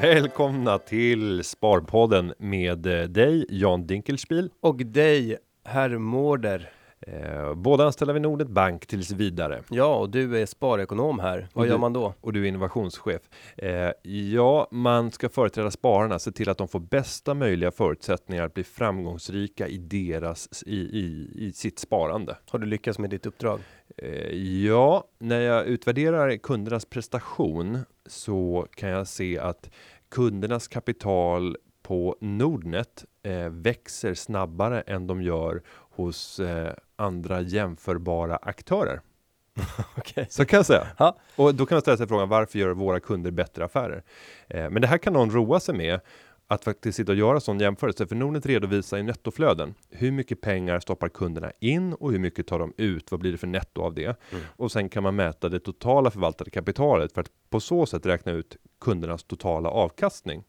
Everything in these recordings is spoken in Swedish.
Välkomna till Sparpodden med eh, dig Jan Dinkelspiel. Och dig, herr Mårder. Eh, båda anställda vid Nordnet Bank tills vidare. Ja, och du är sparekonom här. Vad Och gör du- man då? Och du är innovationschef. Eh, ja, man ska företräda spararna, se till att de får bästa möjliga förutsättningar att bli framgångsrika i deras, i, i, i sitt sparande. Har du lyckats med ditt uppdrag? Eh, ja, när jag utvärderar kundernas prestation så kan jag se att kundernas kapital på Nordnet eh, växer snabbare än de gör hos eh, andra jämförbara aktörer. Okej. Så kan jag säga. Ja. Och då kan man ställa sig frågan varför gör våra kunder bättre affärer? Eh, men det här kan någon roa sig med att faktiskt sitta och göra sån jämförelse. För Nordnet redovisar i nettoflöden. Hur mycket pengar stoppar kunderna in och hur mycket tar de ut? Vad blir det för netto av det? Och sen kan man mäta det totala förvaltade kapitalet för att på så sätt räkna ut kundernas totala avkastning.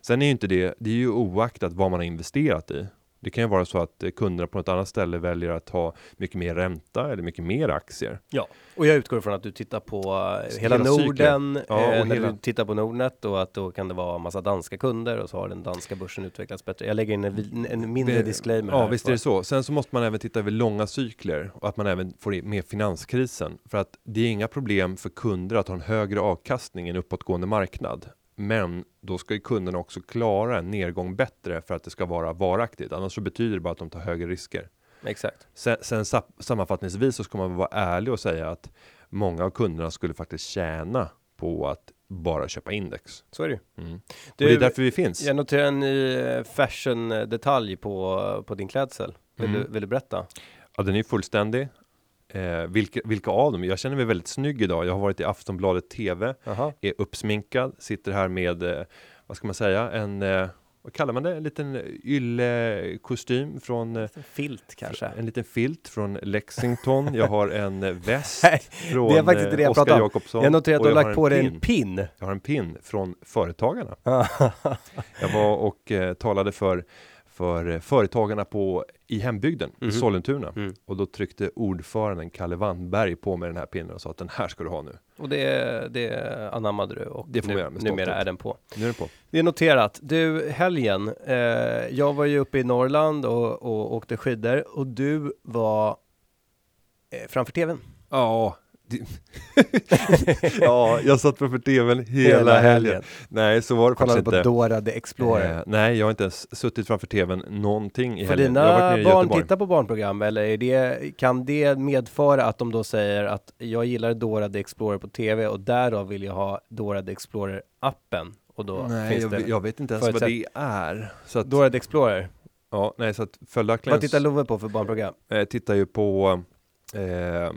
Sen är ju inte det, det är ju oaktat vad man har investerat i. Det kan ju vara så att eh, kunderna på något annat ställe väljer att ha mycket mer ränta eller mycket mer aktier. Ja, och jag utgår från att du tittar på eh, hela, Hela. Norden, Ja, eh, när hela- du tittar på Nordnet och att då kan det vara massa danska kunder och så har den danska börsen utvecklats bättre. Jag lägger in en, en mindre Det- disclaimer Ja, visst är det så. Sen så måste man även titta över långa cykler och att man även får med finanskrisen. För att det är inga problem för kunder att ha en högre avkastning i en uppåtgående marknad. Men då ska ju kunderna också klara en nedgång bättre för att det ska vara varaktigt. Annars så betyder det bara att de tar högre risker. Exakt. Sen, sen sa- sammanfattningsvis så ska man vara ärlig och säga att många av kunderna skulle faktiskt tjäna på att bara köpa index. Så är det ju. Mm. Du, det är därför vi finns. Jag noterar en ny eh, fashion-detalj på, på din klädsel. Vill, Mm. du, vill du berätta? Ja, den är fullständig. Eh, vilka, vilka av dem? Jag känner mig väldigt snygg idag. Jag har varit i Aftonbladet TV, Jaha. är uppsminkad, sitter här med, eh, vad ska man säga, en, eh, vad kallar man det? En liten yllekostym från, eh, Filt kanske? en liten filt från Lexington. Jag har en eh, väst från det är faktiskt det eh, jag om. Jakobsson. Jag noterar att du har lagt på dig en pin. pin. Jag har en pin från Företagarna. Jag var och eh, talade för, för eh, företagarna på, i hembygden, i Mhm. Sollentuna. Mm. Och då tryckte ordföranden Kalle Wannberg på mig den här pinnen och sa att den här ska du ha nu. Och det, det anammade du och Det får nu, göra med numera är den på. Nu är den på. Det är noterat. Du, helgen. Eh, jag var ju uppe i Norrland och, och åkte skidor och du var eh, framför tvn. Ja. ja, jag satt framför tvn hela, helgen. Nej, så var det Kollade faktiskt på inte. Dorade Explorer. Eh, nej, jag har inte ens suttit framför tvn någonting i Får helgen. Varit dina barn titta på barnprogram eller är det, kan det medföra att de då säger att jag gillar Dorade Explorer på tv och därav vill jag ha Dorade Explorer appen? Och då Nej, finns jag, det jag vet inte ens vad det är. Så att, Dorade Explorer. ja, nej, så att följaktligen Vad tittar Love på för barnprogram? eh, tittar ju på eh,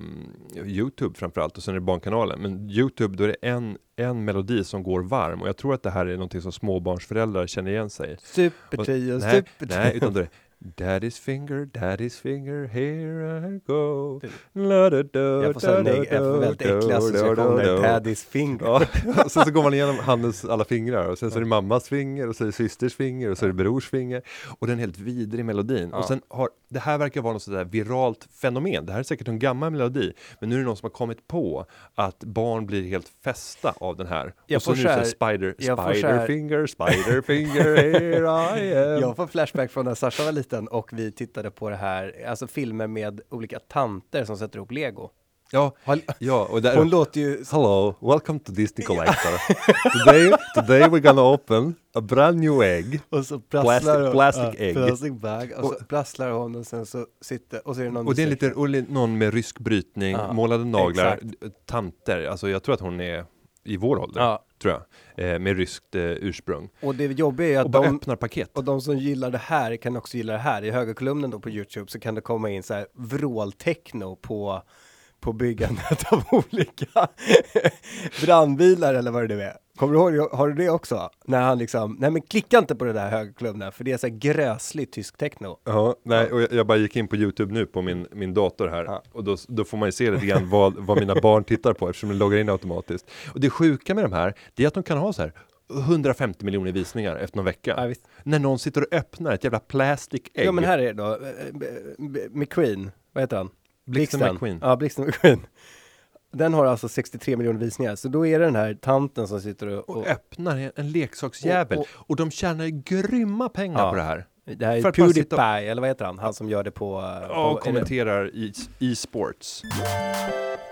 Youtube framförallt och sen är det Barnkanalen. Men Youtube, då är det en, en melodi som går varm och jag tror att det här är någonting som småbarnsföräldrar känner igen sig. Supertrio, supertrio. nej, utan då är det Daddy's finger, daddy's finger, here I go. La, da, da, Jag får, jag får väldigt äckliga associationer. da, da. Daddy's finger. Ja, och sen så går man igenom handens alla fingrar och sen så är det mammas finger och så är det systers finger och så är det brors finger och den är helt vidrig melodin. Ja. Och sen har, det här verkar vara något sådär viralt fenomen. Det här är säkert en gammal melodi, men nu är det någon som har kommit på att barn blir helt fästa av den här. Jag och så nu här- här, spider, spider finger, spider finger, here I am. Jag får flashback från när Sasha var liten och vi tittade på det här, alltså filmer med olika tanter som sätter ihop lego. Ja, ja, och där, Hon låter ju Hello, welcome to Disney Collector. today, today we're gonna open a brand new egg. och så Plastic- prasslar hon, plastic egg. plastic bag, och så prasslar hon och sen så sitter, och så är det någon Och det är lite, och li- någon med rysk brytning, Ja, målade naglar, exakt. tanter. Alltså jag tror att hon är i vår ålder, Ja, tror jag. Eh, med ryskt eh, ursprung. och det jobbiga är Och att bara de, öppnar paket. och de som gillar det här kan också gilla det här. I högerkolumnen då på Youtube så kan det komma in så här vråltechno på på byggandet av olika brandbilar eller vad det nu är. Kommer du ihåg, har du det också? När han liksom, nej men klicka inte på det där högerklubben för det är så här grösligt tysk techno. Ja, nej, och jag, jag bara gick in på Youtube nu på min, min dator här Ja. och då, då får man ju se lite grann vad, vad mina barn tittar på eftersom de loggar in automatiskt. Och det sjuka med de här, det är att de kan ha så här 150 miljoner visningar efter någon vecka. Ja. När någon sitter och öppnar ett jävla plastic ägg. Ja men här är det då, eh, B- McQueen, vad heter han? Blixten McQueen. Ja, Blixten McQueen. Den har alltså 63 miljoner visningar, så då är det den här tanten som sitter och... och och öppnar en, en leksaksjävel. Och- Och, de tjänar grymma pengar Ja. på det här. Det här är Pewdiepie, eller vad heter han? Han som gör det på... eh, Ja, och kommenterar e-sports.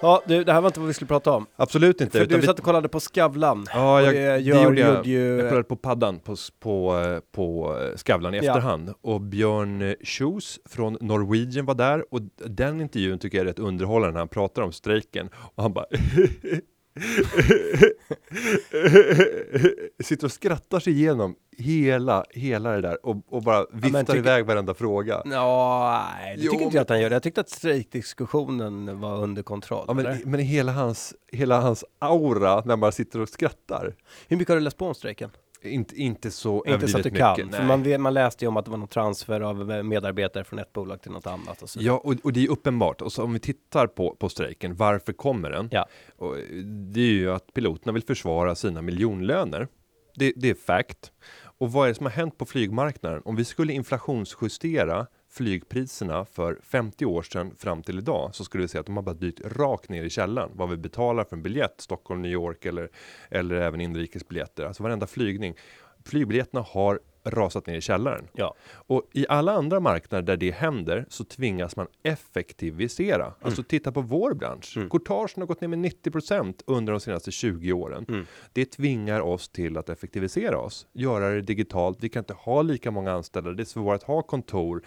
Ja, du, det här var inte vad vi skulle prata om. Absolut inte. För du vi- satt och kollade på Skavlan. Ja, jag, det det gjorde jag. ju- Jag kollade på paddan på, på, eh, på eh, Skavlan i Ja. efterhand. Och Björn eh, Kjos från Norwegian var där. Och den intervjun tycker jag är rätt underhållande när han pratar om strejken. Och han bara Sitter och skrattar sig igenom hela, hela det där och, och bara viftar tycker- iväg varenda fråga. Ja, nej, det Jo, tycker inte jag att han gör. Jag tyckte att strejkdiskussionen var under kontroll. Ja, men, men hela, hans, hela hans aura när man sitter och skrattar. Hur mycket har du läst på om strejken? Inte, inte så Inte så att du kan. mycket. För man, man läste ju om att det var någon transfer av medarbetare från ett bolag till något annat. Och så. Ja, och, och det är uppenbart. Och så om vi tittar på, på strejken, varför kommer den? Ja. Och det är ju att piloterna vill försvara sina miljonlöner. Det, det är fact. Och vad är det som har hänt på flygmarknaden? Om vi skulle inflationsjustera flygpriserna för 50 år sedan fram till idag så skulle vi säga att de har bara dykt rakt ner i källaren. Vad vi betalar för en biljett, Stockholm, New York eller, eller även inrikesbiljetter. Alltså varenda flygning. Flygbiljetterna har rasat ner i källaren. Ja. Och i alla andra marknader där det händer så tvingas man effektivisera. Alltså titta på vår bransch. Mm. Courtagen har gått ner med 90% under de senaste 20 åren. Mm. Det tvingar oss till att effektivisera oss, göra det digitalt. Vi kan inte ha lika många anställda. Det är svårt att ha kontor.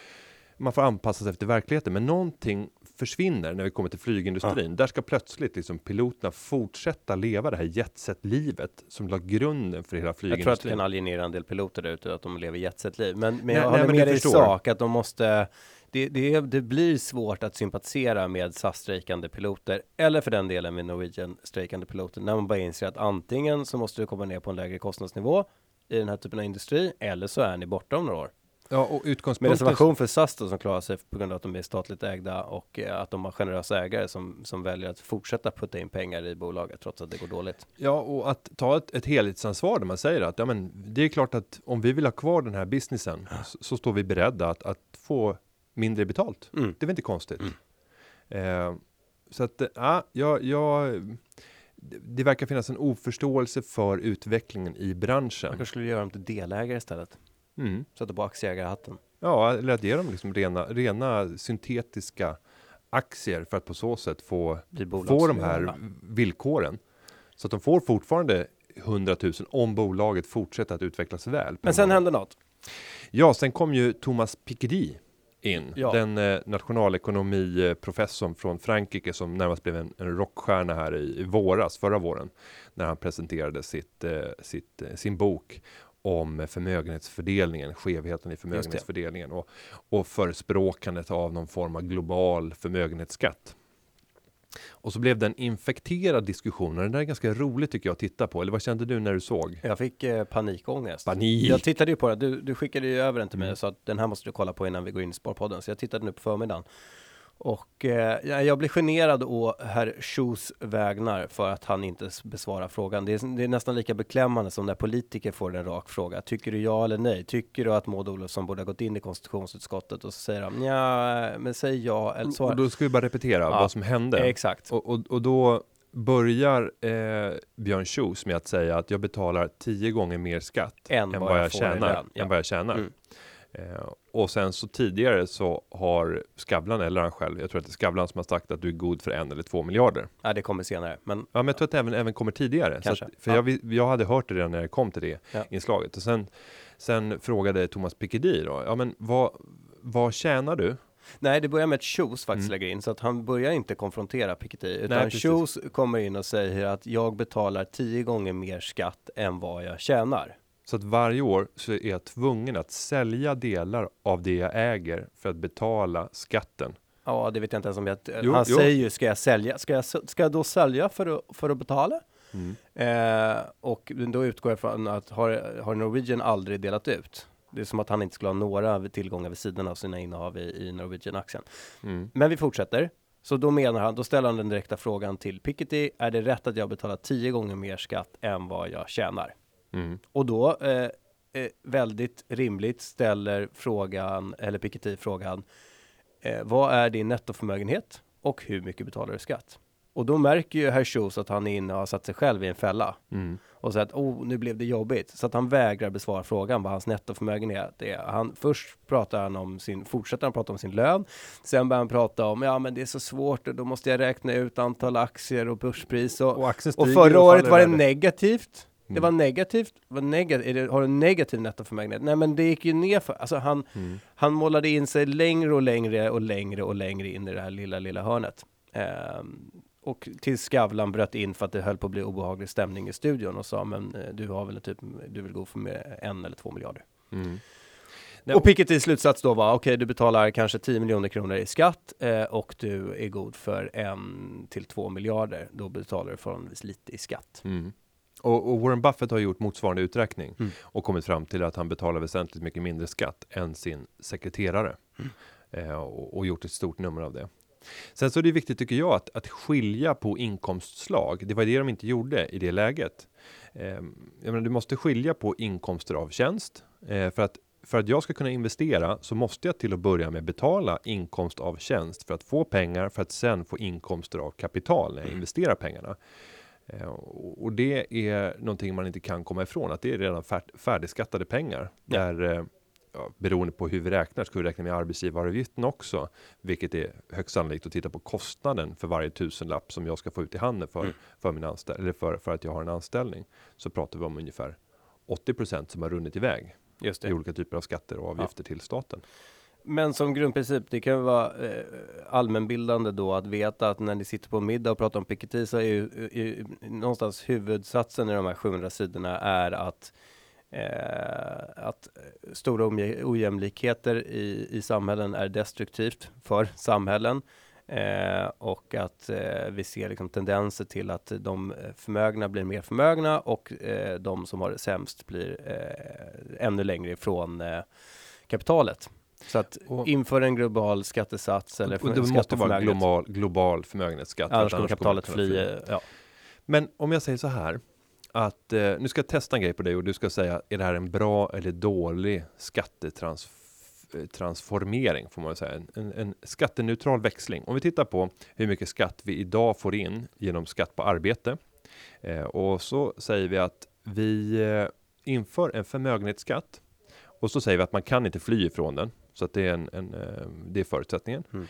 Man får anpassa sig efter verkligheten, men någonting försvinner när vi kommer till flygindustrin. Där ska plötsligt liksom piloterna fortsätta leva det här jetset-livet som la grunden för hela Jag tror att det flygindustrin. kan alienera en del piloter där ute att de lever jetset-liv. Men, men Nej, jag nej, håller men med dig i sak att de måste det, det, det blir svårt att sympatisera med SAS-strejkande piloter eller för den delen med Norwegian-strejkande piloter när man bara inser att antingen så måste du komma ner på en lägre kostnadsnivå i den här typen av industri eller så är ni borta om några år. Ja, och Med utgångspunkten... reservation för SAS då, som klarar sig på grund av att de är statligt ägda och eh, att de har generösa ägare som, som väljer att fortsätta putta in pengar i bolaget trots att det går dåligt. Ja, och att ta ett, ett helhetsansvar där man säger att ja, men det är klart att om vi vill ha kvar den här businessen så, så står vi beredda att, att få mindre betalt. Mm. Det är väl inte konstigt. Eh, så att, eh, ja, jag, jag, det- verkar finnas en oförståelse för utvecklingen i Man branschen. kanske skulle göra dem till delägare istället. Mm. Sätta på aktieägarhatten. Ja, eller att ge dem liksom rena, rena syntetiska aktier för att på så sätt få, få de här villkoren. Så att de får fortfarande 100 000 om bolaget fortsätter att utvecklas väl. Men sen hände något. Ja, sen kom ju Thomas Piketty in, Ja. den eh, nationalekonomiprofessorn från Frankrike som närmast blev en, en rockstjärna här i, i våras, förra våren, när han presenterade sitt, eh, sitt, eh, sin bok om förmögenhetsfördelningen, skevheten i förmögenhetsfördelningen och, och förespråkandet av någon form av global förmögenhetsskatt. Och så blev det en infekterad diskussion och det där är ganska roligt tycker jag att titta på. Eller vad kände du när du såg? Jag fick eh, panikångest. Panik! Jag tittade ju på det. Du, du skickade ju över den till mig Mm. och sa att den här måste du kolla på innan vi går in i Sparpodden. Så jag tittade nu på förmiddagen. Och eh, ja, jag blir generad å herr Schus vägnar för att han inte besvarar frågan. Det är, det är nästan lika beklämmande som när politiker får en rak fråga. Tycker du ja eller nej? Tycker du att Maud Olofsson borde ha gått in i konstitutionsutskottet? Och så säger han ja, men säg ja eller Och svara. då ska vi bara repetera Ja, vad som hände. Exakt. Och, och, och då börjar eh, Björn Kjos med att säga att jag betalar tio gånger mer skatt Än än vad jag jag tjänar. lön, ja. Än vad jag tjänar. Mm. Eh, och sen så tidigare så har Skavlan eller han själv, jag tror att det är Skavlan som har sagt att du är god för en eller två miljarder. Ja, det kommer senare. Men Ja, men jag tror att det även, även kommer tidigare. Kanske. att, för Ja. jag, jag hade hört det redan när det kom till det Ja. inslaget. Och sen, sen frågade Thomas Piketty då, ja men vad, vad tjänar du? Nej, det börjar med att Schus faktiskt Mm. lägger in, så att han börjar inte konfrontera Piketty, utan. Schus kommer in och säger att jag betalar tio gånger mer skatt än vad jag tjänar. Så att varje år så är jag tvungen att sälja delar av det jag äger för att betala skatten. Ja, det vet jag inte ens om jag... Jo, han jo. säger ju, ska jag sälja? Ska jag, ska jag då sälja för att, för att betala? Eh, och då utgår jag från att har, har Norwegian aldrig delat ut? Det är som att han inte skulle ha några tillgångar vid sidan av sina innehav i, i Norwegian-aktien. Mm. Men vi fortsätter. Så då menar han, då ställer han den direkta frågan till Piketty. Är det rätt att jag betalar tio gånger mer skatt än vad jag tjänar? Mm. Och då eh, eh, väldigt rimligt ställer frågan, eller Piketty frågan, eh, vad är din nettoförmögenhet och hur mycket betalar du skatt? Och då märker ju herr Schultz att han är inne och har satt sig själv i en fälla Mm. och säger att oh, nu blev det jobbigt. Så att han vägrar besvara frågan vad hans nettoförmögenhet är. Han, först pratar han om sin, fortsätter han prata om sin lön. Sen börjar han prata om, ja men det är så svårt och då måste jag räkna ut antal aktier och börspris. Och, Och och förra året var det negativt. Det var negativt. Var negativt. Har du en negativ nettoförmögenhet? Nej, men det gick ju ner för. Alltså han, Mm. han målade in sig längre och längre och längre och längre in i det här lilla, lilla hörnet. Ehm, och tills Skavlan bröt in för att det höll på att bli obehaglig stämning i studion och sa, men eh, du har väl typ, du vill gå för med en eller två miljarder. Mm. Och Pikettys slutsats då var, okej, du betalar kanske 10 miljoner kronor i skatt eh, och du är god för en till två miljarder. Då betalar du förhållandevis lite i skatt. Mm. Och, och Warren Buffett har gjort motsvarande uträkning Mm. och kommit fram till att han betalar väsentligt mycket mindre skatt än sin sekreterare Mm. eh, och, och gjort ett stort nummer av det. Sen så är det viktigt tycker jag att, att skilja på inkomstslag. Det var det de inte gjorde i det läget. Eh, menar, du måste skilja på inkomster av tjänst eh, för att för att jag ska kunna investera så måste jag till att börja med betala inkomst av tjänst för att få pengar för att sen få inkomster av kapital när jag investerar pengarna. Eh, och det är någonting man inte kan komma ifrån, att det är redan fär, färdigskattade pengar. Ja. Där, eh, ja, beroende på hur vi räknar, ska vi räkna med arbetsgivaravgiften också, vilket är högst sannolikt att titta på kostnaden för varje tusenlapp som jag ska få ut i handen för, Mm. för, min anställ eller för, för att jag har en anställning. Så pratar vi om ungefär 80% som har runnit iväg Just i olika typer av skatter och avgifter till staten. Men som grundprincip, det kan vara eh, allmänbildande då att veta att när ni sitter på middag och pratar om Piketty så är ju, ju någonstans huvudsatsen i de här 700 sidorna är att eh, att stora ojämlikheter i, i samhällen är destruktivt för samhällen. Eh, och att eh, vi ser liksom tendenser till att de förmögna blir mer förmögna och eh, de som har det sämst blir eh, ännu längre ifrån eh, kapitalet. Så att Och- inför en global skattesats eller och det måste vara global, global förmögenhetsskatt. för Annars kommer kapitalet fly. eh, Ja. Men om jag säger så här att eh, nu ska jag testa en grej på dig och du ska säga är det här en bra eller dålig skattetransformering får man säga. En, en, en skatteneutral växling. Om vi tittar på hur mycket skatt vi idag får in genom skatt på arbete eh, och så säger vi att vi eh, inför en förmögenhetsskatt och så säger vi att man kan inte fly ifrån den så att det är en, en eh, det är förutsättningen. Mm.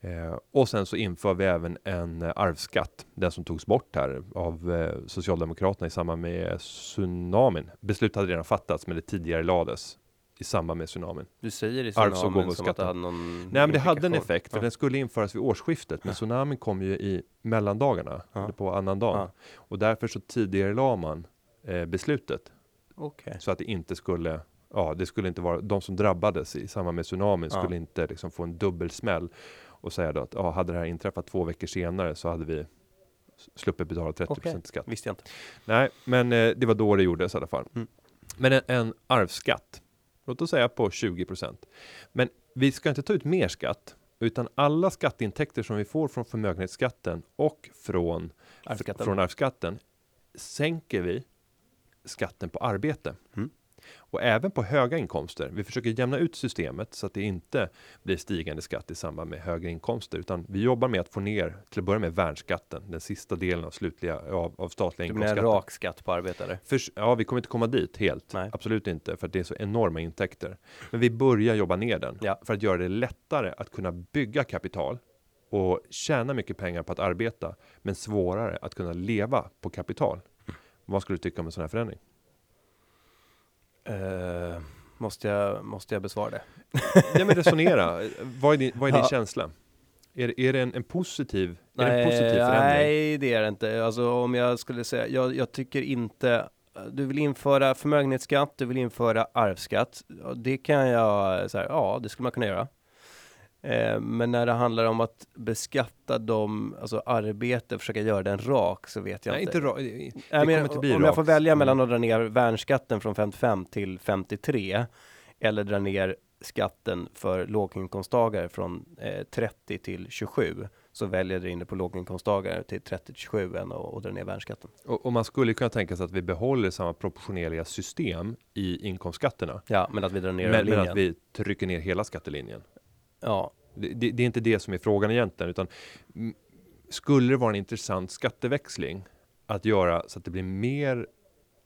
Eh, och sen så inför vi även en eh, arvsskatt, den som togs bort här av eh, Socialdemokraterna i samband med tsunamin. Beslutet hade redan fattats men det tidigare lades i samband med tsunamin. Du säger i Arvs- och tsunamin som att det hade någon Nej men det hade en effekt för Ja. den skulle införas vid årsskiftet men tsunamin kom ju i mellandagarna, Ja. på annandagen. Ja. Och därför så tidigare la man eh, beslutet Okej. så att det inte skulle Ja, det skulle inte vara de som drabbades i samband med tsunamin Ja. skulle inte liksom få en dubbelsmäll och säga då att ja, hade det här inträffat två veckor senare så hade vi sluppit betala 30 Okej. skatt. Visste jag inte. Nej, men eh, det var då det gjordes i alla fall. Mm. Men en, en arvsskatt, låt oss säga på 20% Men vi ska inte ta ut mer skatt, utan alla skatteintäkter som vi får från förmögenhetsskatten och från Arvsskatten. från arvsskatten sänker vi skatten på arbete. Mm. Och även på höga inkomster. Vi försöker jämna ut systemet så att det inte blir stigande skatt i samband med högre inkomster, utan vi jobbar med att få ner till att börja med värnskatten, den sista delen av slutliga av, av statliga Du inkomstskatten. rak skatt på arbetare? För, ja, vi kommer inte komma dit helt. Nej. Absolut inte, för att det är så enorma intäkter. Men vi börjar jobba ner den Ja. för att göra det lättare att kunna bygga kapital och tjäna mycket pengar på att arbeta, men svårare att kunna leva på kapital. Vad skulle du tycka om en sån här förändring? Eh, måste, jag, måste jag besvara det? Ja, men resonera. vad är din, vad är din Ja. känsla? Är, är det en, en positiv, är det en positiv Nej, förändring? nej, det är det inte. Alltså om jag skulle säga, jag, jag tycker inte du vill införa förmögenhetsskatt, du vill införa arvsskatt. Det kan jag säga, ja, det skulle man kunna göra. Eh, men när det handlar om att beskatta dem, alltså arbete, försöka göra den rak, så vet jag Nej, inte. ra- det Nej, kommer men inte bli om jag får välja mellan Mm. att dra ner värnskatten från 55 till 53 eller dra ner skatten för låginkomsttagare från eh, 30 till 27 så väljer det på låginkomsttagare till 30-27 än att att dra ner värnskatten. Och, och man skulle kunna tänka sig att vi behåller samma proportionerliga system i inkomstskatterna. Ja, men att vi drar ner Men, men att vi trycker ner hela skattelinjen. Ja, Det, det, är inte det som är frågan egentligen, utan skulle det vara en intressant skatteväxling att göra så att det blir mer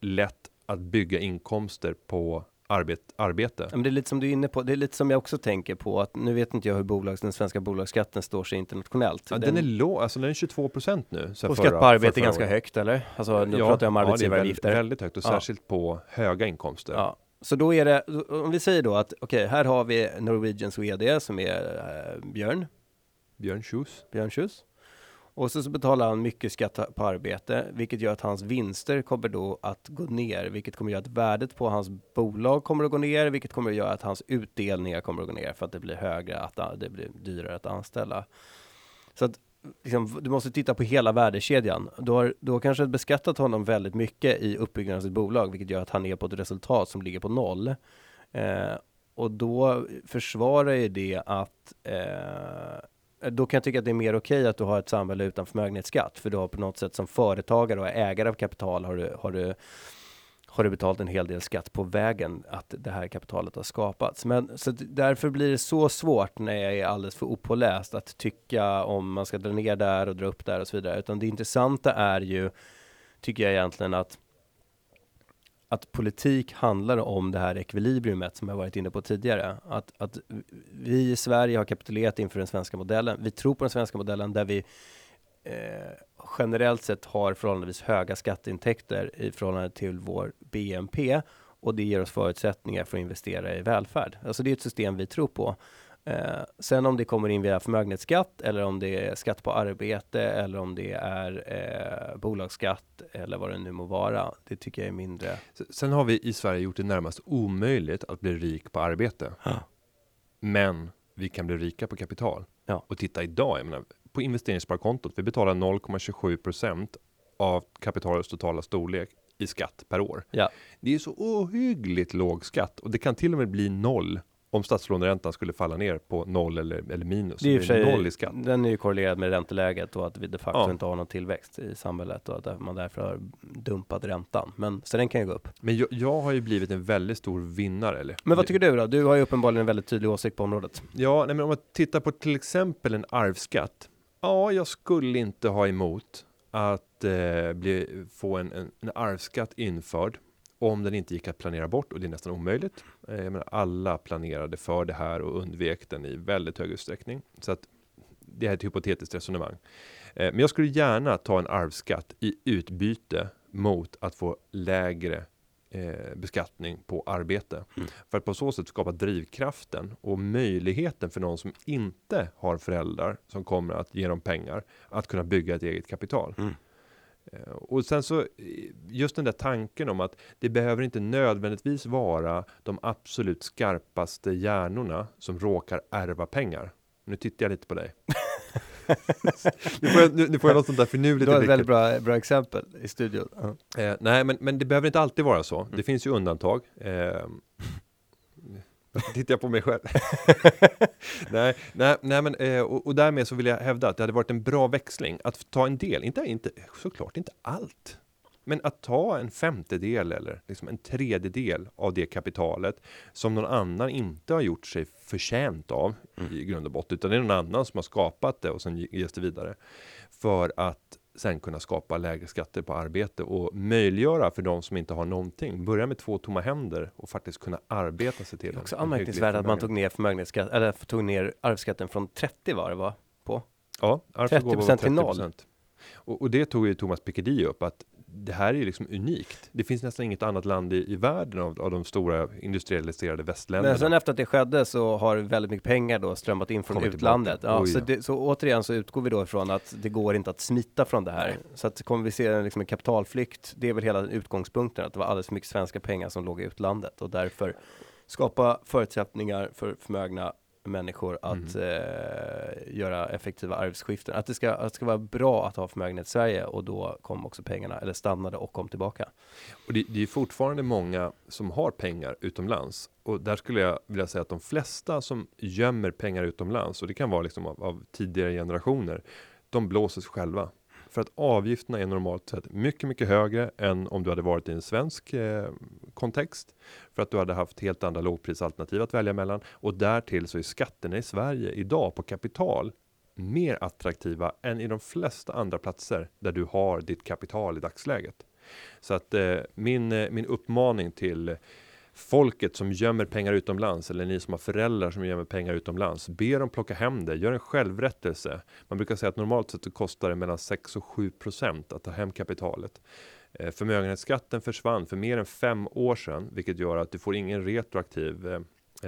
lätt att bygga inkomster på arbet, arbete? men det är lite som du är inne på. Det är lite som jag också tänker på att nu vet inte jag hur bolags, den svenska bolagsskatten står sig internationellt. Ja, den är låg, alltså den är 22 procent nu. sen och skatt på arbete är ganska året. högt eller? Alltså nu Ja, pratar jag om ja, det är arbetsgivaravgifter. väldigt, väldigt högt och särskilt på höga inkomster. Så då är det, om vi säger då att okej, här har vi Norwegians VD som är eh, Björn, Björn Schuss. Björn Schuss. Och så, så betalar han mycket skatt på arbete, vilket gör att hans vinster kommer då att gå ner, vilket kommer göra att värdet på hans bolag kommer att gå ner, vilket kommer att göra att hans utdelningar kommer att gå ner för att det blir högre, att det blir dyrare att anställa. Så att liksom, du måste titta på hela värdekedjan. Du har, du har kanske beskattat honom väldigt mycket i uppbyggnaden av sitt bolag, vilket gör att han är på ett resultat som ligger på noll. Eh, och då försvarar ju det att eh, då kan jag tycka att det är mer okej att du har ett samhälle utan förmögenhetsskatt, för du har på något sätt som företagare och ägare av kapital har du, har du har du betalat en hel del skatt på vägen att det här kapitalet har skapats. Men så därför blir det så svårt när jag är alldeles för opåläst att tycka om man ska dra ner där och dra upp där och så vidare. Utan det intressanta är ju, tycker jag egentligen att att politik handlar om det här ekvilibriumet som jag varit inne på tidigare. Att, att vi i Sverige har kapitulerat inför den svenska modellen. Vi tror på den svenska modellen där vi eh, generellt sett har förhållandevis höga skatteintäkter i förhållande till vår BNP och det ger oss förutsättningar för att investera i välfärd. Alltså det är ett system vi tror på. Eh, sen om det kommer in via förmögenhetsskatt eller om det är skatt på arbete eller om det är eh, bolagsskatt eller vad det nu må vara. Det tycker jag är mindre. Sen har vi i Sverige gjort det närmast omöjligt att bli rik på arbete. Ja. Men vi kan bli rika på kapital. Ja. Och titta idag, jag menar, på investeringssparkontot, vi betalar 0,27 procent av kapitalets totala storlek i skatt per år. Ja. Det är så ohyggligt låg skatt och det kan till och med bli noll om statslåneräntan skulle falla ner på noll eller, eller minus. Det är blir sig, noll i skatt. den är ju korrelerad med ränteläget och att vi de facto Ja. inte har någon tillväxt i samhället och att man därför har dumpat räntan. Men så den kan ju gå upp. Men jag, jag har ju blivit en väldigt stor vinnare. Eller? Men vad tycker du då? Du har ju uppenbarligen en väldigt tydlig åsikt på området. Ja, nej, men om man tittar på till exempel en arvsskatt. Ja, jag skulle inte ha emot att eh, bli, få en, en, en arvsskatt införd om den inte gick att planera bort och det är nästan omöjligt. Eh, jag menar, alla planerade för det här och undvek den i väldigt hög utsträckning. Så att det här är ett hypotetiskt resonemang. Eh, men jag skulle gärna ta en arvsskatt i utbyte mot att få lägre eh, beskattning på arbete. Mm. För att på så sätt skapa drivkraften och möjligheten för någon som inte har föräldrar som kommer att ge dem pengar att kunna bygga ett eget kapital. Mm. Eh, Och sen så, eh, just den där tanken om att det behöver inte nödvändigtvis vara de absolut skarpaste hjärnorna som råkar ärva pengar. Nu tittar jag lite på dig. nu, får jag, nu, nu får jag något sånt där finurligt Du har ett väldigt bra, bra exempel i studion. Ja. Eh, nej, men, men det behöver inte alltid vara så. Mm. Det finns ju undantag. Eh, tittar jag på mig själv? nej, nej, nej, men eh, och, och därmed så vill jag hävda att det hade varit en bra växling att ta en del, inte, inte såklart inte allt, men att ta en femtedel eller liksom en tredjedel av det kapitalet som någon annan inte har gjort sig förtjänt av i grund och botten, utan det är någon annan som har skapat det och sen ges det vidare för att sen kunna skapa lägre skatter på arbete och möjliggöra för de som inte har någonting. Börja med två tomma händer och faktiskt kunna arbeta sig till Det är också anmärkningsvärt att man tog ner förmögenhetsskatt, eller tog ner arvsskatten från 30 var det va? På? Ja, arvs och gåvor var 30% till noll. 30%. Och, och det tog ju Thomas Piketty upp att det här är ju liksom unikt. Det finns nästan inget annat land i, i världen av, av de stora industrialiserade västländerna. Men sen efter att det skedde så har väldigt mycket pengar då strömmat in från Kommit utlandet. Ja, så, ja. det, så återigen så utgår vi då ifrån att det går inte att smita från det här. Så att kommer vi se en, liksom en kapitalflykt, det är väl hela utgångspunkten, att det var alldeles för mycket svenska pengar som låg i utlandet och därför skapa förutsättningar för förmögna människor att Mm. eh, göra effektiva arvsskiften. Att det, ska, att det ska vara bra att ha förmögenhet i Sverige och då kom också pengarna, eller stannade och kom tillbaka. Och det, det är fortfarande många som har pengar utomlands. Och där skulle jag vilja säga att de flesta som gömmer pengar utomlands, och det kan vara liksom av, av tidigare generationer, de blåser sig själva. För att avgifterna är normalt sett mycket, mycket högre än om du hade varit i en svensk eh, kontext. För att du hade haft helt andra lågprisalternativ att välja mellan. Och därtill så är skatterna i Sverige idag på kapital mer attraktiva än i de flesta andra platser där du har ditt kapital i dagsläget. Så att eh, min, eh, min uppmaning till folket som gömmer pengar utomlands eller ni som har föräldrar som gömmer pengar utomlands. Be dem plocka hem det, gör en självrättelse. Man brukar säga att normalt sett så kostar det mellan 6 och 7 procent att ta hem kapitalet. Eh, förmögenhetsskatten försvann för mer än fem år sedan, vilket gör att du får ingen retroaktiv eh,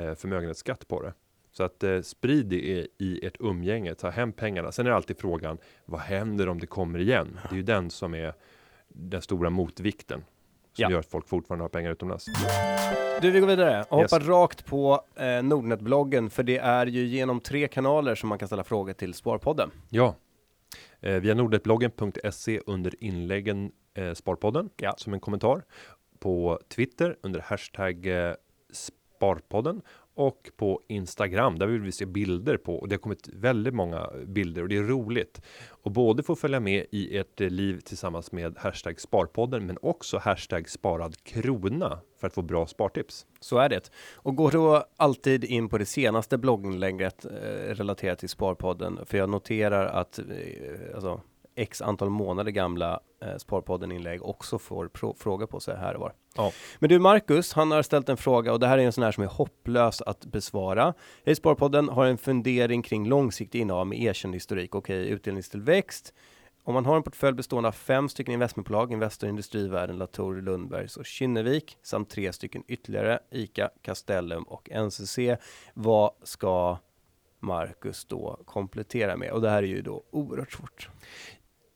eh, förmögenhetsskatt på det. Så att eh, sprid det i, i ert umgänge, ta hem pengarna. Sen är det alltid frågan, vad händer om det kommer igen? Det är ju den som är den stora motvikten. Som Ja. gör att folk fortfarande har pengar utomlands. Du, vi går vidare och Yes. hoppar rakt på eh, Nordnet-bloggen, för det är ju genom tre kanaler som man kan ställa frågor till Sparpodden. Ja, eh, via nordnetbloggen.se under inläggen eh, Sparpodden Ja. som en kommentar. På Twitter under hashtag eh, Sparpodden och på Instagram där vill vi se bilder på och det har kommit väldigt många bilder och det är roligt. Och både få följa med i ert eh, liv tillsammans med hashtag Sparpodden men också hashtag sparad krona för att få bra spartips. Så är det. Och gå då alltid in på det senaste blogginlägget eh, relaterat till Sparpodden, för jag noterar att eh, alltså, x antal månader gamla eh, Sparpodden-inlägg också får pro- på sig här och var. Ja. Men du Marcus, han har ställt en fråga och det här är en sån här som är hopplös att besvara. Hej Sparpodden, har en fundering kring långsiktig innehav med erkänd historik. Okej, utdelningstillväxt. Om man har en portfölj bestående av fem stycken investmentbolag, Investor, Industrivärden, Latour, Lundbergs och Kinnevik samt tre stycken ytterligare, ICA, Castellum och NCC. Vad ska Marcus då komplettera med? Och det här är ju då oerhört svårt.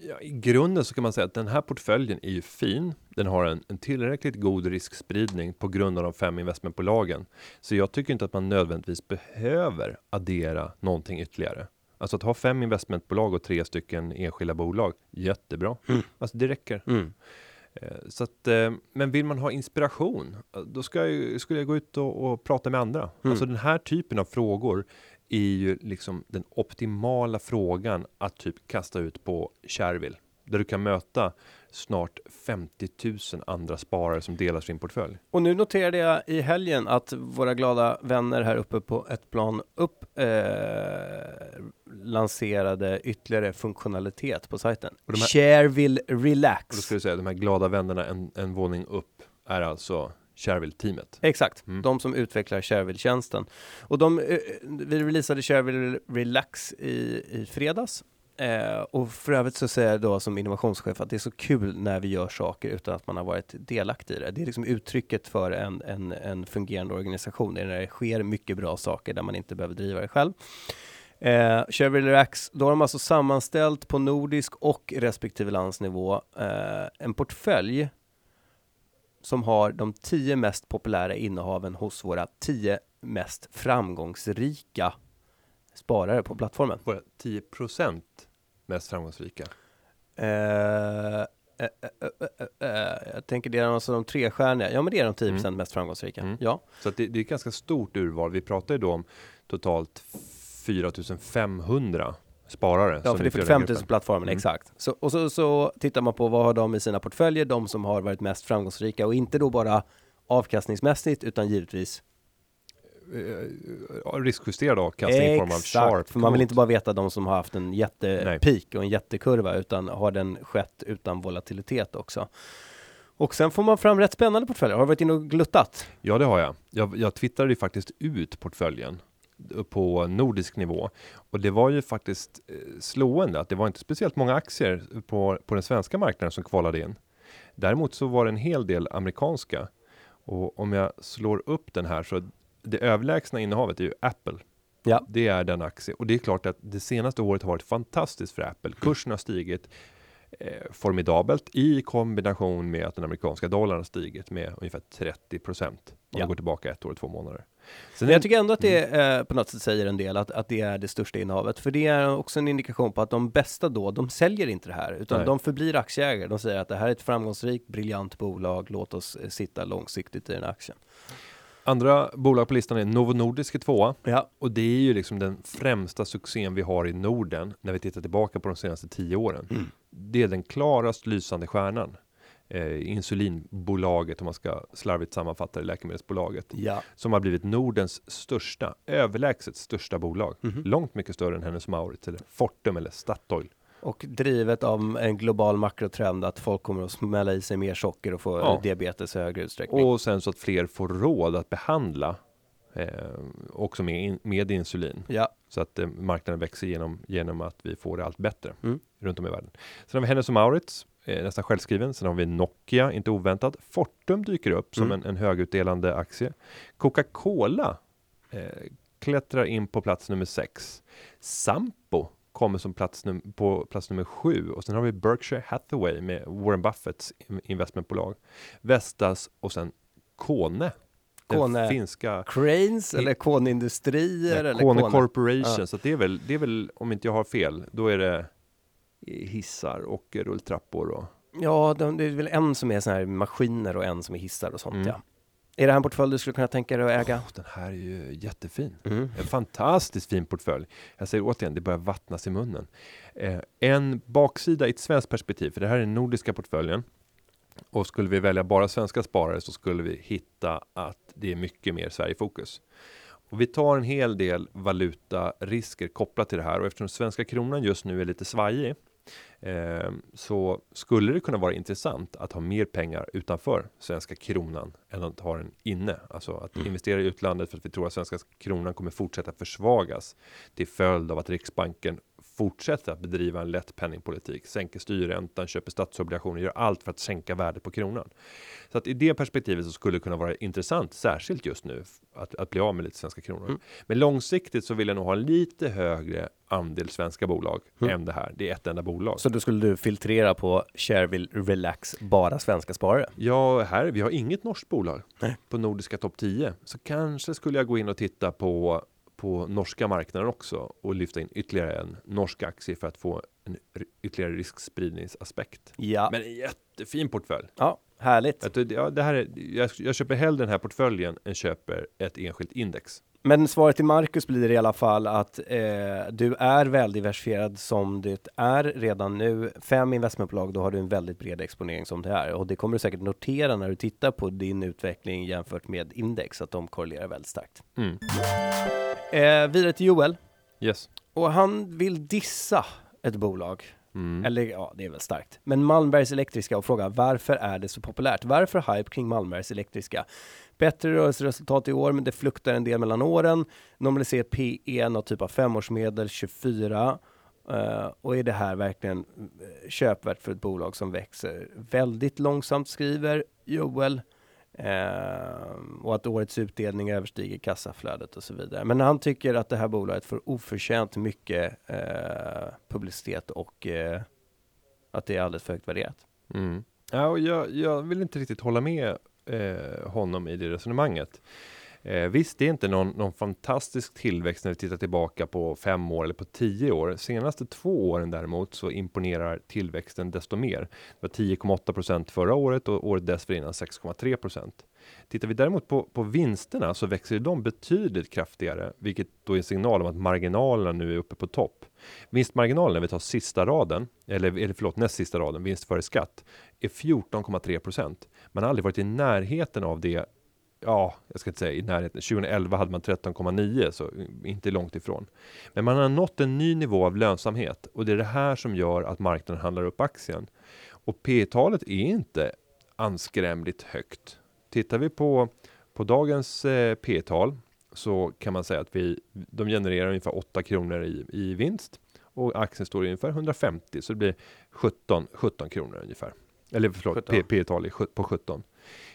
Ja, I grunden så kan man säga att den här portföljen är ju fin. Den har en, en tillräckligt god riskspridning på grund av de fem investmentbolagen. Så jag tycker inte att man nödvändigtvis behöver addera någonting ytterligare. Alltså att ha fem investmentbolag och tre stycken enskilda bolag, jättebra. Mm. Alltså det räcker. Mm. Eh, Så att, eh, men vill man ha inspiration, eh, då ska jag, skulle jag gå ut och, och prata med andra. Mm. Alltså den här typen av frågor är ju liksom den optimala frågan att typ kasta ut på Shareville. Där du kan möta snart 50 000 andra sparare som delar sin portfölj. Och nu noterade jag i helgen att våra glada vänner här uppe på ett plan upp eh, lanserade ytterligare funktionalitet på sajten. Och de här- Shareville Och då Relax. ska du säga de här glada vännerna en, en våning upp är alltså Shareville-teamet. Exakt, Mm. de som utvecklar Shareville-tjänsten. Och de, eh, vi releasade Shareville Relax i, i fredags. Eh, och för övrigt så säger jag då som innovationschef att det är så kul när vi gör saker utan att man har varit delaktig i det. Det är liksom uttrycket för en, en, en fungerande organisation. Det är när det sker mycket bra saker där man inte behöver driva det själv. Eh, Shareville Relax, då har de alltså sammanställt på nordisk och respektive landsnivå eh, en portfölj som har de tio mest populära innehaven hos våra tio mest framgångsrika sparare på plattformen. Våra 10 mest framgångsrika. Eh, eh, eh, eh, eh, jag tänker det är alltså de trestjärniga. Ja, men det är de 10 Mm. mest framgångsrika. Mm. Ja, Så det, det är ett ganska stort urval. Vi pratar ju då om totalt 4500 sparare. ja för det är utgör den 45 000 gruppen. plattformen, Mm. exakt. Så, och så, så tittar man på vad har de i sina portföljer, de som har varit mest framgångsrika och inte då bara avkastningsmässigt utan givetvis Eh, riskjusterad avkastning i form av sharp. för man vill inte bara veta de som har haft en Nej. jättepeak och en jättekurva utan har den skett utan volatilitet också. Och sen får man fram rätt spännande portföljer. Har du varit inne och gluttat? Ja, det har jag. Jag, jag twittrade ju faktiskt ut portföljen på nordisk nivå och det var ju faktiskt eh, slående att det var inte speciellt många aktier på, på den svenska marknaden som kvalade in. Däremot så var det en hel del amerikanska och om jag slår upp den här så det överlägsna innehavet är ju Apple. Ja. Det är den aktie och det är klart att det senaste året har varit fantastiskt för Apple. Kursen har stigit formidabelt i kombination med att den amerikanska dollarn har stigit med ungefär 30 procent. Om Ja. man går tillbaka ett år och två månader. Sen Men jag tycker ändå att det eh, på något sätt säger en del att, att det är det största innehavet. För det är också en indikation på att de bästa då, de säljer inte det här, utan Nej. de förblir aktieägare. De säger att det här är ett framgångsrikt, briljant bolag, låt oss eh, sitta långsiktigt i den här aktien. Andra bolag på listan är Novo Nordisk i tvåa. Ja, Och det är ju liksom den främsta succén vi har i Norden när vi tittar tillbaka på de senaste tio åren. Mm. Det är den klarast lysande stjärnan. Eh, insulinbolaget, om man ska slarvigt sammanfatta det, läkemedelsbolaget. ja. Som har blivit Nordens största, överlägset största bolag. Mhm. Långt mycket större än Hennes Mauritz eller Fortum eller Statoil. Och drivet av en global makrotrend att folk kommer att smälla i sig mer socker och få Ja. diabetes i högre utsträckning. Och sen så att fler får råd att behandla eh, också med, in, med insulin. Ja, Så att eh, marknaden växer genom, genom att vi får det allt bättre Mm. runt om i världen. Sen har vi Hennes Mauritz, eh, nästan självskriven. Sen har vi Nokia, inte oväntat. Fortum dyker upp som Mm. en, en högutdelande aktie. Coca-Cola eh, klättrar in på plats nummer sex. Sampo kommer som plats num- på plats nummer sju och sen har vi Berkshire Hathaway med Warren Buffetts in- investmentbolag. Vestas och sen Kone. Kone. finska Cranes eller Konindustrier eller Kone Kone. Corporation, Ja. så det är väl, det är väl, om inte jag har fel, då är det hissar och rulltrappor och Ja, de, det är väl en som är såna här maskiner och en som är hissar och sånt Mm. ja. Är det här en portfölj du skulle kunna tänka dig att äga? Åh, den här är ju jättefin. Mm. En fantastiskt fin portfölj. Jag säger återigen, det börjar vattnas i munnen. Eh, en baksida i ett svenskt perspektiv, för det här är den nordiska portföljen. Och skulle vi välja bara svenska sparare så skulle vi hitta att det är mycket mer Sverigefokus. Och vi tar en hel del valutarisker kopplat till det här och eftersom svenska kronan just nu är lite svajig eh, så skulle det kunna vara intressant att ha mer pengar utanför svenska kronan än att ha den inne. Alltså att Mm. investera i utlandet för att vi tror att svenska kronan kommer fortsätta försvagas till följd av att Riksbanken fortsätter att bedriva en lätt penningpolitik, sänker styrräntan, köper statsobligationer, gör allt för att sänka värdet på kronan. Så att i det perspektivet så skulle det kunna vara intressant, särskilt just nu, att, att bli av med lite svenska kronor. Mm. Men långsiktigt så vill jag nog ha lite högre andel svenska bolag Mm. än det här. Det är ett enda bolag. Så då skulle du filtrera på Shareville Relax, bara svenska sparare? Ja, här, vi har inget norskt bolag Nej. på nordiska topp 10. Så kanske skulle jag gå in och titta på, på norska marknaden också och lyfta in ytterligare en norsk aktie för att få en ytterligare riskspridningsaspekt. Ja, Men en jättefin portfölj. ja härligt. Du, ja, det här är, jag, jag köper hellre den här portföljen än köper ett enskilt index. Men svaret till Marcus blir i alla fall att eh, du är väldiversifierad som det är redan nu. Fem investmentbolag, då har du en väldigt bred exponering som det är. Och det kommer du säkert notera när du tittar på din utveckling jämfört med index, att de korrelerar väldigt starkt. Mm. Eh, vidare till Joel. Yes. Och han vill dissa ett bolag. Mm. Eller ja, det är väl starkt. Men Malmbergs Elektriska och fråga varför är det så populärt? Varför hype kring Malmbergs Elektriska? Bättre rörelseresultat i år, men det fluktar en del mellan åren. Normaliserat PE, något typ av femårsmedel, 24. Uh, eh, och är det här verkligen eh, köpvärt för ett bolag som växer väldigt långsamt, skriver Joel. Eh, och att årets utdelning överstiger kassaflödet och så vidare. Men han tycker att det här bolaget får oförtjänt mycket eh, publicitet och eh, att det är alldeles för högt värderat. Mm. Ja, och jag, jag vill inte riktigt hålla med eh, honom i det resonemanget. Eh, visst, det är inte någon, någon fantastisk tillväxt när vi tittar tillbaka på fem år eller på tio år. Senaste två åren däremot så imponerar tillväxten desto mer. Det var 10,8 procent förra året och året dessförinnan 6,3 procent. Tittar vi däremot på, på vinsterna så växer de betydligt kraftigare, vilket då är en signal om att marginalerna nu är uppe på topp. Vinstmarginalen vi tar sista raden, eller, eller förlåt näst sista raden, vinst före skatt, är 14,3 procent. Man har aldrig varit i närheten av det Ja, jag ska inte säga i närheten. 2011 hade man 13,9 så inte långt ifrån. Men man har nått en ny nivå av lönsamhet och det är det här som gör att marknaden handlar upp aktien. Och P-talet är inte anskrämligt högt. Tittar vi på, på dagens eh, P-tal så kan man säga att vi, de genererar ungefär 8 kronor i, i vinst och aktien står i ungefär 150 så det blir 17, 17 kronor ungefär. Eller förlåt, 17. P- är sjut- på 17.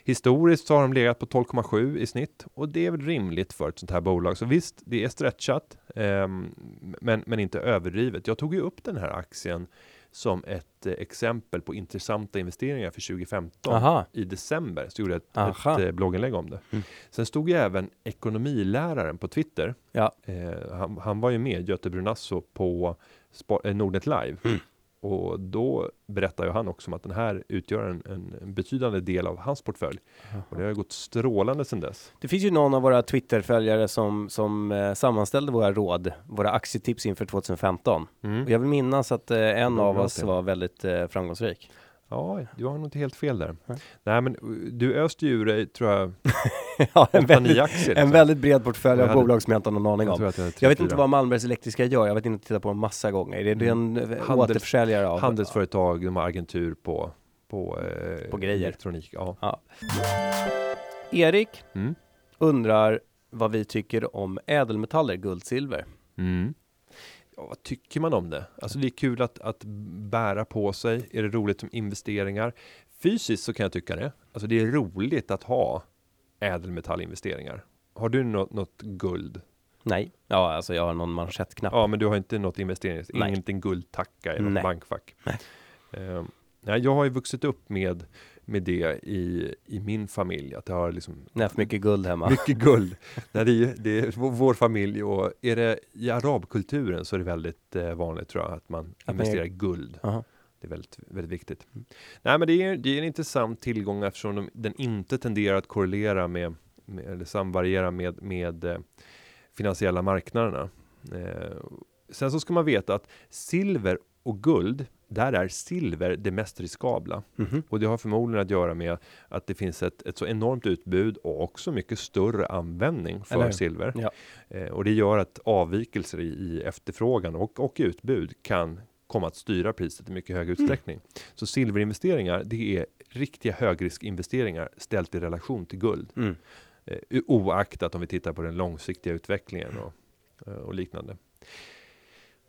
Historiskt så har de legat på 12,7 i snitt och det är väl rimligt för ett sånt här bolag. Så visst, det är stretchat, ehm, men, men inte överdrivet. Jag tog ju upp den här aktien som ett eh, exempel på intressanta investeringar för 2015 Aha. i december så gjorde jag ett, Aha. ett eh, blogginlägg om det. Mm. Sen stod ju även ekonomiläraren på Twitter. Ja. Eh, han, han var ju med, Göte Brunasso, på Spa- eh, Nordnet Live. Mm. Och då berättar ju han också om att den här utgör en, en, betydande del av hans portfölj. Och det har gått strålande sedan dess. Det finns ju någon av våra Twitter-följare som, som eh, sammanställde våra råd, våra aktietips inför 2015. Mm. Och jag vill minnas att eh, en av oss var väldigt eh, framgångsrik. Ja, du har nog inte helt fel där. Nej. Nej, men uh, du öste ju ur dig, tror jag, ja, en, 8-9 väldigt, aktier. en liksom. väldigt bred portfölj Jag av hade- bolag som jag inte har någon aning Jag om. jag, hade Jag vet inte vad Malmbergs Elektriska gör, jag vet inte tittat på dem massa gånger. Det är, det är en eh, Handels- återförsäljare av Handelsföretag, de har agentur på, på, eh, På grejer. elektronik. Ja. Ja. Erik Mm. undrar vad vi tycker om ädelmetaller, guld, silver. Mm. Ja, vad tycker man om det? Alltså det är kul att, att bära på sig. Är det roligt som investeringar? Fysiskt så kan jag tycka det. Alltså det är roligt att ha ädelmetallinvesteringar. Har du något, något guld? Nej, ja alltså jag har någon manschettknapp. Ja, men du har inte något investerings... Nej. Ingenting guldtacka i något Nej. bankfack. Nej. Ehm, nej, jag har ju vuxit upp med, med det i, i min familj. Att det har liksom När för mycket guld hemma. mycket guld. Nej, det, är, det är vår, familj och är det i arabkulturen så är det väldigt eh, vanligt tror jag att man man investerar i guld. Aha. Det är väldigt, väldigt viktigt. Nej, men det är, det är en intressant tillgång eftersom de, den inte tenderar att korrelera med, med eller samvariera med, med eh, finansiella marknaderna. Eh, sen så ska man veta att silver och guld, där är silver det mest riskabla. Mhm. Och det har förmodligen att göra med att det finns ett, ett så enormt utbud och också mycket större användning för silver. Ja. Eh, och det gör att avvikelser i, i efterfrågan och, och utbud kan komma att styra priset i mycket hög utsträckning. Så silverinvesteringar, det är riktiga högriskinvesteringar ställt i relation till guld. Mm. Eh, oaktat om vi tittar på den långsiktiga utvecklingen och, eh, och liknande.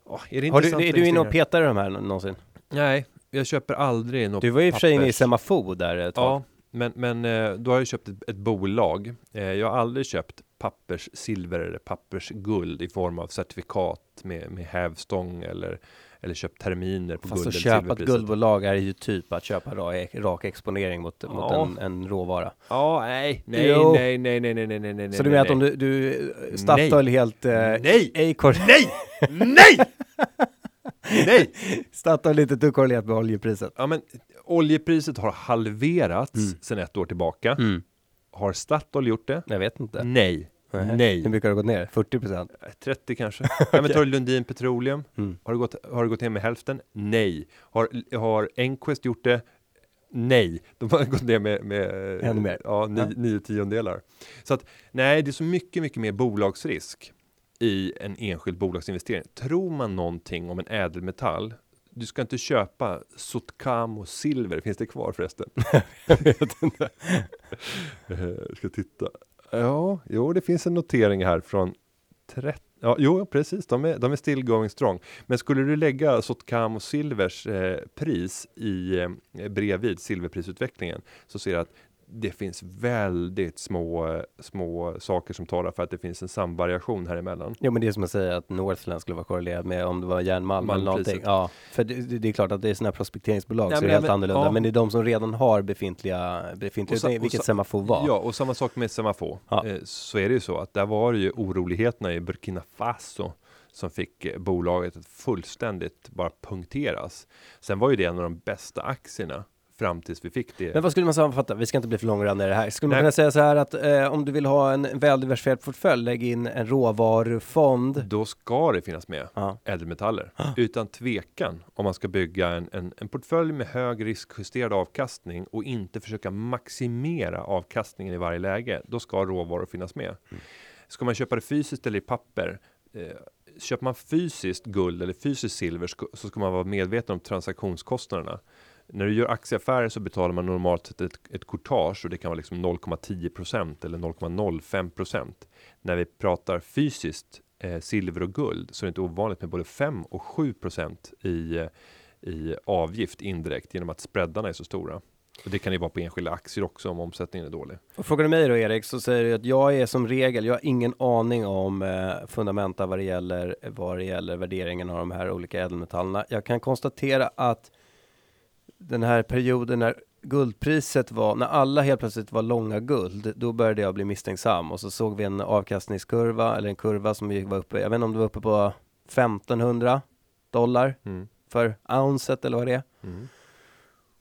Åh, är du, är du inne och petar i de här nå- någonsin? Nej, jag köper aldrig något Du var ju i och för sig inne i. Semafo där ett tag. Ja, men, men eh, då har jag köpt ett, ett bolag. Eh, Jag har aldrig köpt papperssilver eller pappersguld i form av certifikat med, med hävstång eller, eller köpt terminer på Fast guld att eller köpa ett guldbolag är ju typ att köpa rak, rak exponering mot, mot Ja. en, en råvara. Ja, nej, nej, Jo. nej, nej, nej, nej, nej, nej, nej. Så du nej, vet om du, du Statoil helt... Eh, Nej! Acor, Nej! Nej! Nej! Statoil är inte korrelerat med oljepriset. Ja, men oljepriset har halverats Mm. sedan ett år tillbaka. Mm. Har Statoil gjort det? Jag vet inte. Nej. Nej. Nej. Hur mycket har det gått ner? 40 procent? 30 kanske. Nej, men tar du Lundin Petroleum? Mm. Har det, gått, har det gått ner med hälften? Nej. Har, har Enquest gjort det? Nej, de har gått ner med, med Ännu mer. Ja, ni, Ja. nio tiondelar. Så att nej, det är så mycket, mycket mer bolagsrisk i en enskild bolagsinvestering. Tror man någonting om en ädelmetall, du ska inte köpa Sotkamo silver, finns det kvar förresten? Jag vet inte. Eh, Jag ska titta. Ja, jo, det finns en notering här från 30. Ja, jo, precis. De är, de är still going strong. Men skulle du lägga Sotkamo Silvers eh, pris i eh, bredvid silverprisutvecklingen så ser du att det finns väldigt små, små saker som talar för att det finns en samvariation här emellan. Jo men det är som att säga att Northland skulle vara korrelerat med om det var järnmalm eller någonting. Ja, för det, det är klart att det är sådana här prospekteringsbolag Nej, så det är men helt även- annorlunda. ja. Men det är de som redan har befintliga, befintliga Och sa- och vilket sa- Semafo var. Ja, och samma sak med Semafo. Ja. Eh, så är det ju så att där var det ju oroligheterna i Burkina Faso som fick eh, bolaget att fullständigt bara punkteras. Sen var ju det en av de bästa aktierna fram tills vi fick det. Men vad skulle man sammanfatta? Vi ska inte bli för långrandiga i det här. Skulle man Nej. kunna säga så här att eh, om du vill ha en väldiversifierad portfölj, lägg in en råvarufond. Då ska det finnas med Ja. ädelmetaller. Utan tvekan om man ska bygga en, en, en portfölj med hög riskjusterad avkastning och inte försöka maximera avkastningen i varje läge. Då ska råvaror finnas med. Ska man köpa det fysiskt eller i papper? Eh, köper man fysiskt guld eller fysiskt silver så ska man vara medveten om transaktionskostnaderna. När du gör aktieaffärer så betalar man normalt sett ett, ett courtage och det kan vara liksom 0,10% eller 0,05%. När vi pratar fysiskt eh, silver och guld så är det inte ovanligt med både 5 och 7% i, eh, i avgift indirekt genom att spreadarna är så stora. Och det kan ju vara på enskilda aktier också om omsättningen är dålig. Och frågar du mig då Erik så säger du att jag är som regel, jag har ingen aning om eh, fundamenta vad det gäller, vad det gäller värderingen av de här olika ädelmetallerna. Jag kan konstatera att den här perioden när guldpriset var, när alla helt plötsligt var långa guld, då började jag bli misstänksam och så såg vi en avkastningskurva eller en kurva som vi var uppe, jag vet inte om det var uppe på 1500 dollar Mm. för ounset eller vad det är. Mm.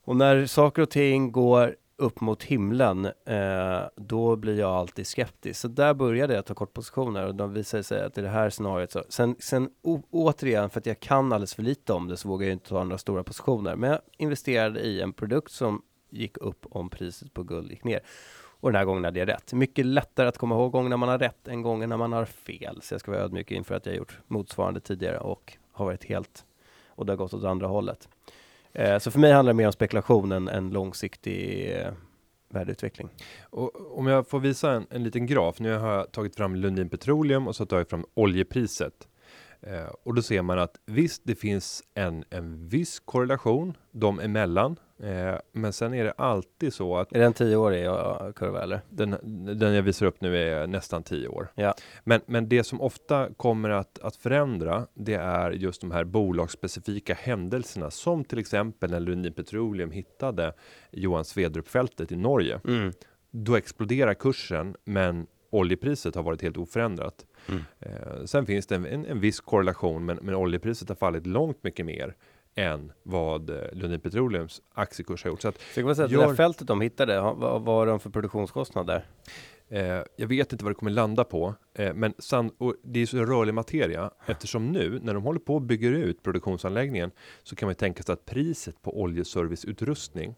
Och när saker och ting går upp mot himlen, eh, då blir jag alltid skeptisk. Så där började jag ta kortpositioner och de visade sig att i det här scenariot så, sen, sen o, återigen, för att jag kan alldeles för lite om det så vågar jag inte ta några stora positioner. Men jag investerade i en produkt som gick upp om priset på guld gick ner. Och den här gången hade jag rätt. Mycket lättare att komma ihåg gånger när man har rätt än gånger när man har fel. Så jag ska vara ödmjuk inför att jag gjort motsvarande tidigare och har varit helt, och det har gått åt andra hållet. Eh, så för mig handlar det mer om spekulation än en långsiktig eh, värdeutveckling. Och om jag får visa en, en liten graf. Nu har jag tagit fram Lundin Petroleum och så tar jag fram oljepriset. Eh, och då ser man att visst, det finns en, en viss korrelation dem emellan. Eh, men sen är det alltid så att Är det en tioårig kurva eller? den, den jag visar upp nu är nästan 10 år. Ja. Men, men det som ofta kommer att, att förändra, det är just de här bolagsspecifika händelserna, som till exempel när Lundin Petroleum hittade Johan Svedrup-fältet i Norge. Mm. Då exploderar kursen, men oljepriset har varit helt oförändrat. Mm. Eh, sen finns det en, en, en viss korrelation, men, men oljepriset har fallit långt mycket mer än vad eh, Lundin Petroleums aktiekurs har gjort. Så att, Så kan man säga att det Gör- där fältet de hittade, vad har de för produktionskostnader? Eh, jag vet inte vad det kommer landa på, eh, men san- och det är så rörlig materia eftersom nu när de håller på och bygger ut produktionsanläggningen så kan man ju tänka sig att priset på oljeserviceutrustning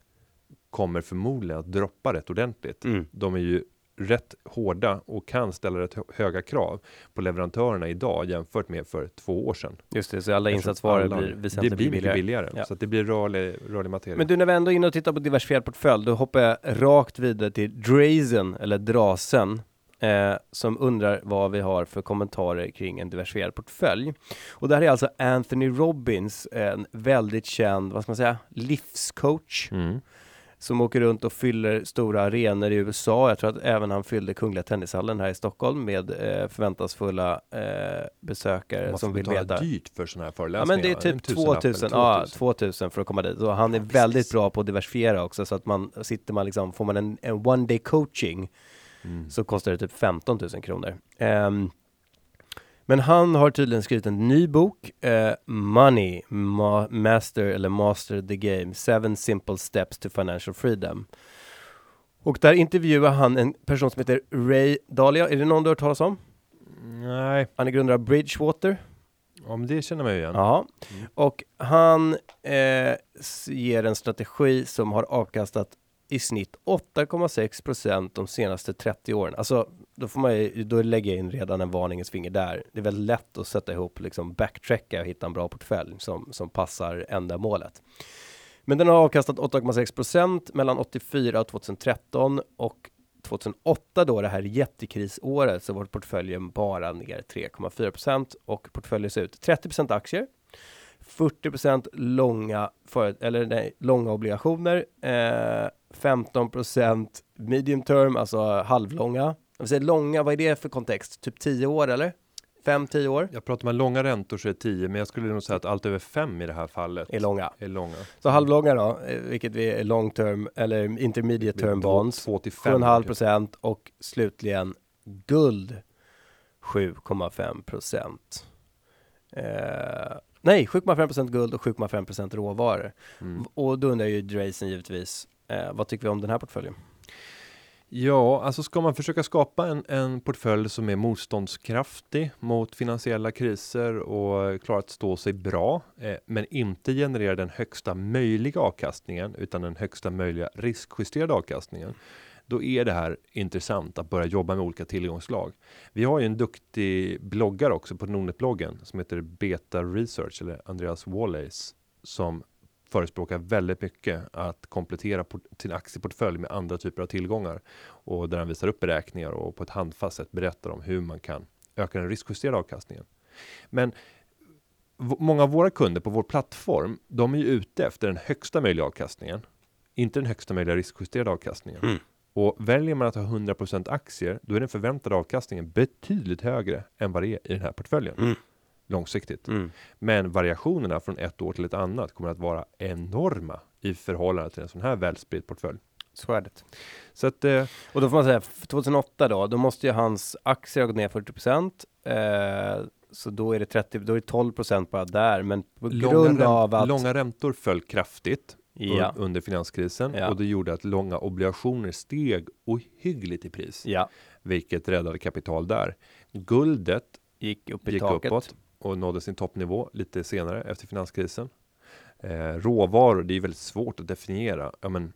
kommer förmodligen att droppa rätt ordentligt. Mm. De är ju rätt hårda och kan ställa rätt hö- höga krav på leverantörerna idag jämfört med för två år sedan. Just det, så alla insatsvaror blir väsentligt det blir billigare. billigare, Ja. så att det blir rörlig, rörlig materia. Men du, när vi ändå är inne och tittar på diversifierad portfölj, då hoppar jag rakt vidare till Drazen, eller Drasen, eh, som undrar vad vi har för kommentarer kring en diversifierad portfölj. Och det här är alltså Anthony Robbins, en väldigt känd, vad ska man säga, livscoach, mm. Som åker runt och fyller stora arenor i USA. Jag tror att även han fyllde Kungliga Tennishallen här i Stockholm med eh, förväntansfulla eh, besökare Man som får vill veta. dyrt för sådana här Ja föreläsningar. men det är typ tusenlapp eller 2000, ja 2000. 2000 för att komma dit. Så han är Ja, väldigt bra på att diversifiera också så att man sitter man liksom, får man en, en one day coaching Mm. så kostar det typ 15 000 kronor. Ehm, men han har tydligen skrivit en ny bok, eh, Money, Ma- Master eller Master the Game, Seven Simple Steps to Financial Freedom. Och där intervjuar han en person som heter Ray Dalio. Är det någon du har hört talas om? Nej, Han är grundare av Bridgewater. men det känner man ju igen. Ja, Mm. och han eh, ger en strategi som har avkastat i snitt 8,6 procent de senaste 30 åren. Alltså, då får man ju, då lägger jag in redan en varningens finger där. Det är väldigt lätt att sätta ihop, liksom backtracka och hitta en bra portfölj som, som passar ändamålet. Men den har avkastat 8,6 procent mellan 84 och 2013 och 2008 då, det här jättekrisåret, så var portföljen bara ner 3,4 procent och portföljen ser ut 30 procent aktier, 40 procent långa, för, eller nej, långa obligationer, eh, 15 procent medium term, alltså halvlånga. Vill säga långa, vad är det för kontext? Typ 10 år eller? 5-10 år Jag pratar med långa räntor så är det 10, men jag skulle nog säga att allt över 5 i det här fallet är långa. är långa. Så halvlånga då, eh, vilket vi är long term eller intermediate term bonds. 2 till 5. 7,5 procent och slutligen guld 7,5 procent. Eh, nej, 7,5 procent guld och 7,5 procent råvaror. Mm. Och då undrar ju Drazen givetvis, eh, vad tycker vi om den här portföljen? Ja, alltså ska man försöka skapa en, en portfölj som är motståndskraftig mot finansiella kriser och klarar att stå sig bra, eh, men inte generera den högsta möjliga avkastningen utan den högsta möjliga riskjusterade avkastningen. Då är det här intressant att börja jobba med olika tillgångslag. Vi har ju en duktig bloggare också på Nordnet-bloggen som heter Beta Research eller Andreas Wallace som förespråkar väldigt mycket att komplettera sin aktieportfölj med andra typer av tillgångar och där han visar upp beräkningar och på ett handfast sätt berättar om hur man kan öka den riskjusterade avkastningen. Men många av våra kunder på vår plattform, de är ju ute efter den högsta möjliga avkastningen. inte den högsta möjliga riskjusterade avkastningen. Mm. Och väljer man att ha 100% aktier, då är den förväntade avkastningen betydligt högre än vad det är i den här portföljen. Mm. Långsiktigt. Mm. Men variationerna från ett år till ett annat kommer att vara enorma i förhållande till en sån här välspridd portfölj. Så är det. Så att eh, Och då får man säga, för 2008 då, då måste ju hans aktier ha gått ner 40 procent. Eh, så då är det 30, då är det 12 procent bara där. Men på långa, grund av att... långa räntor föll kraftigt ja, un- under finanskrisen Ja. och det gjorde att långa obligationer steg ohyggligt i pris, ja, vilket räddade kapital där. Guldet gick upp i gick taket. uppåt och nådde sin toppnivå lite senare efter finanskrisen. Eh, råvaror, det är väldigt svårt att definiera. Ja, men,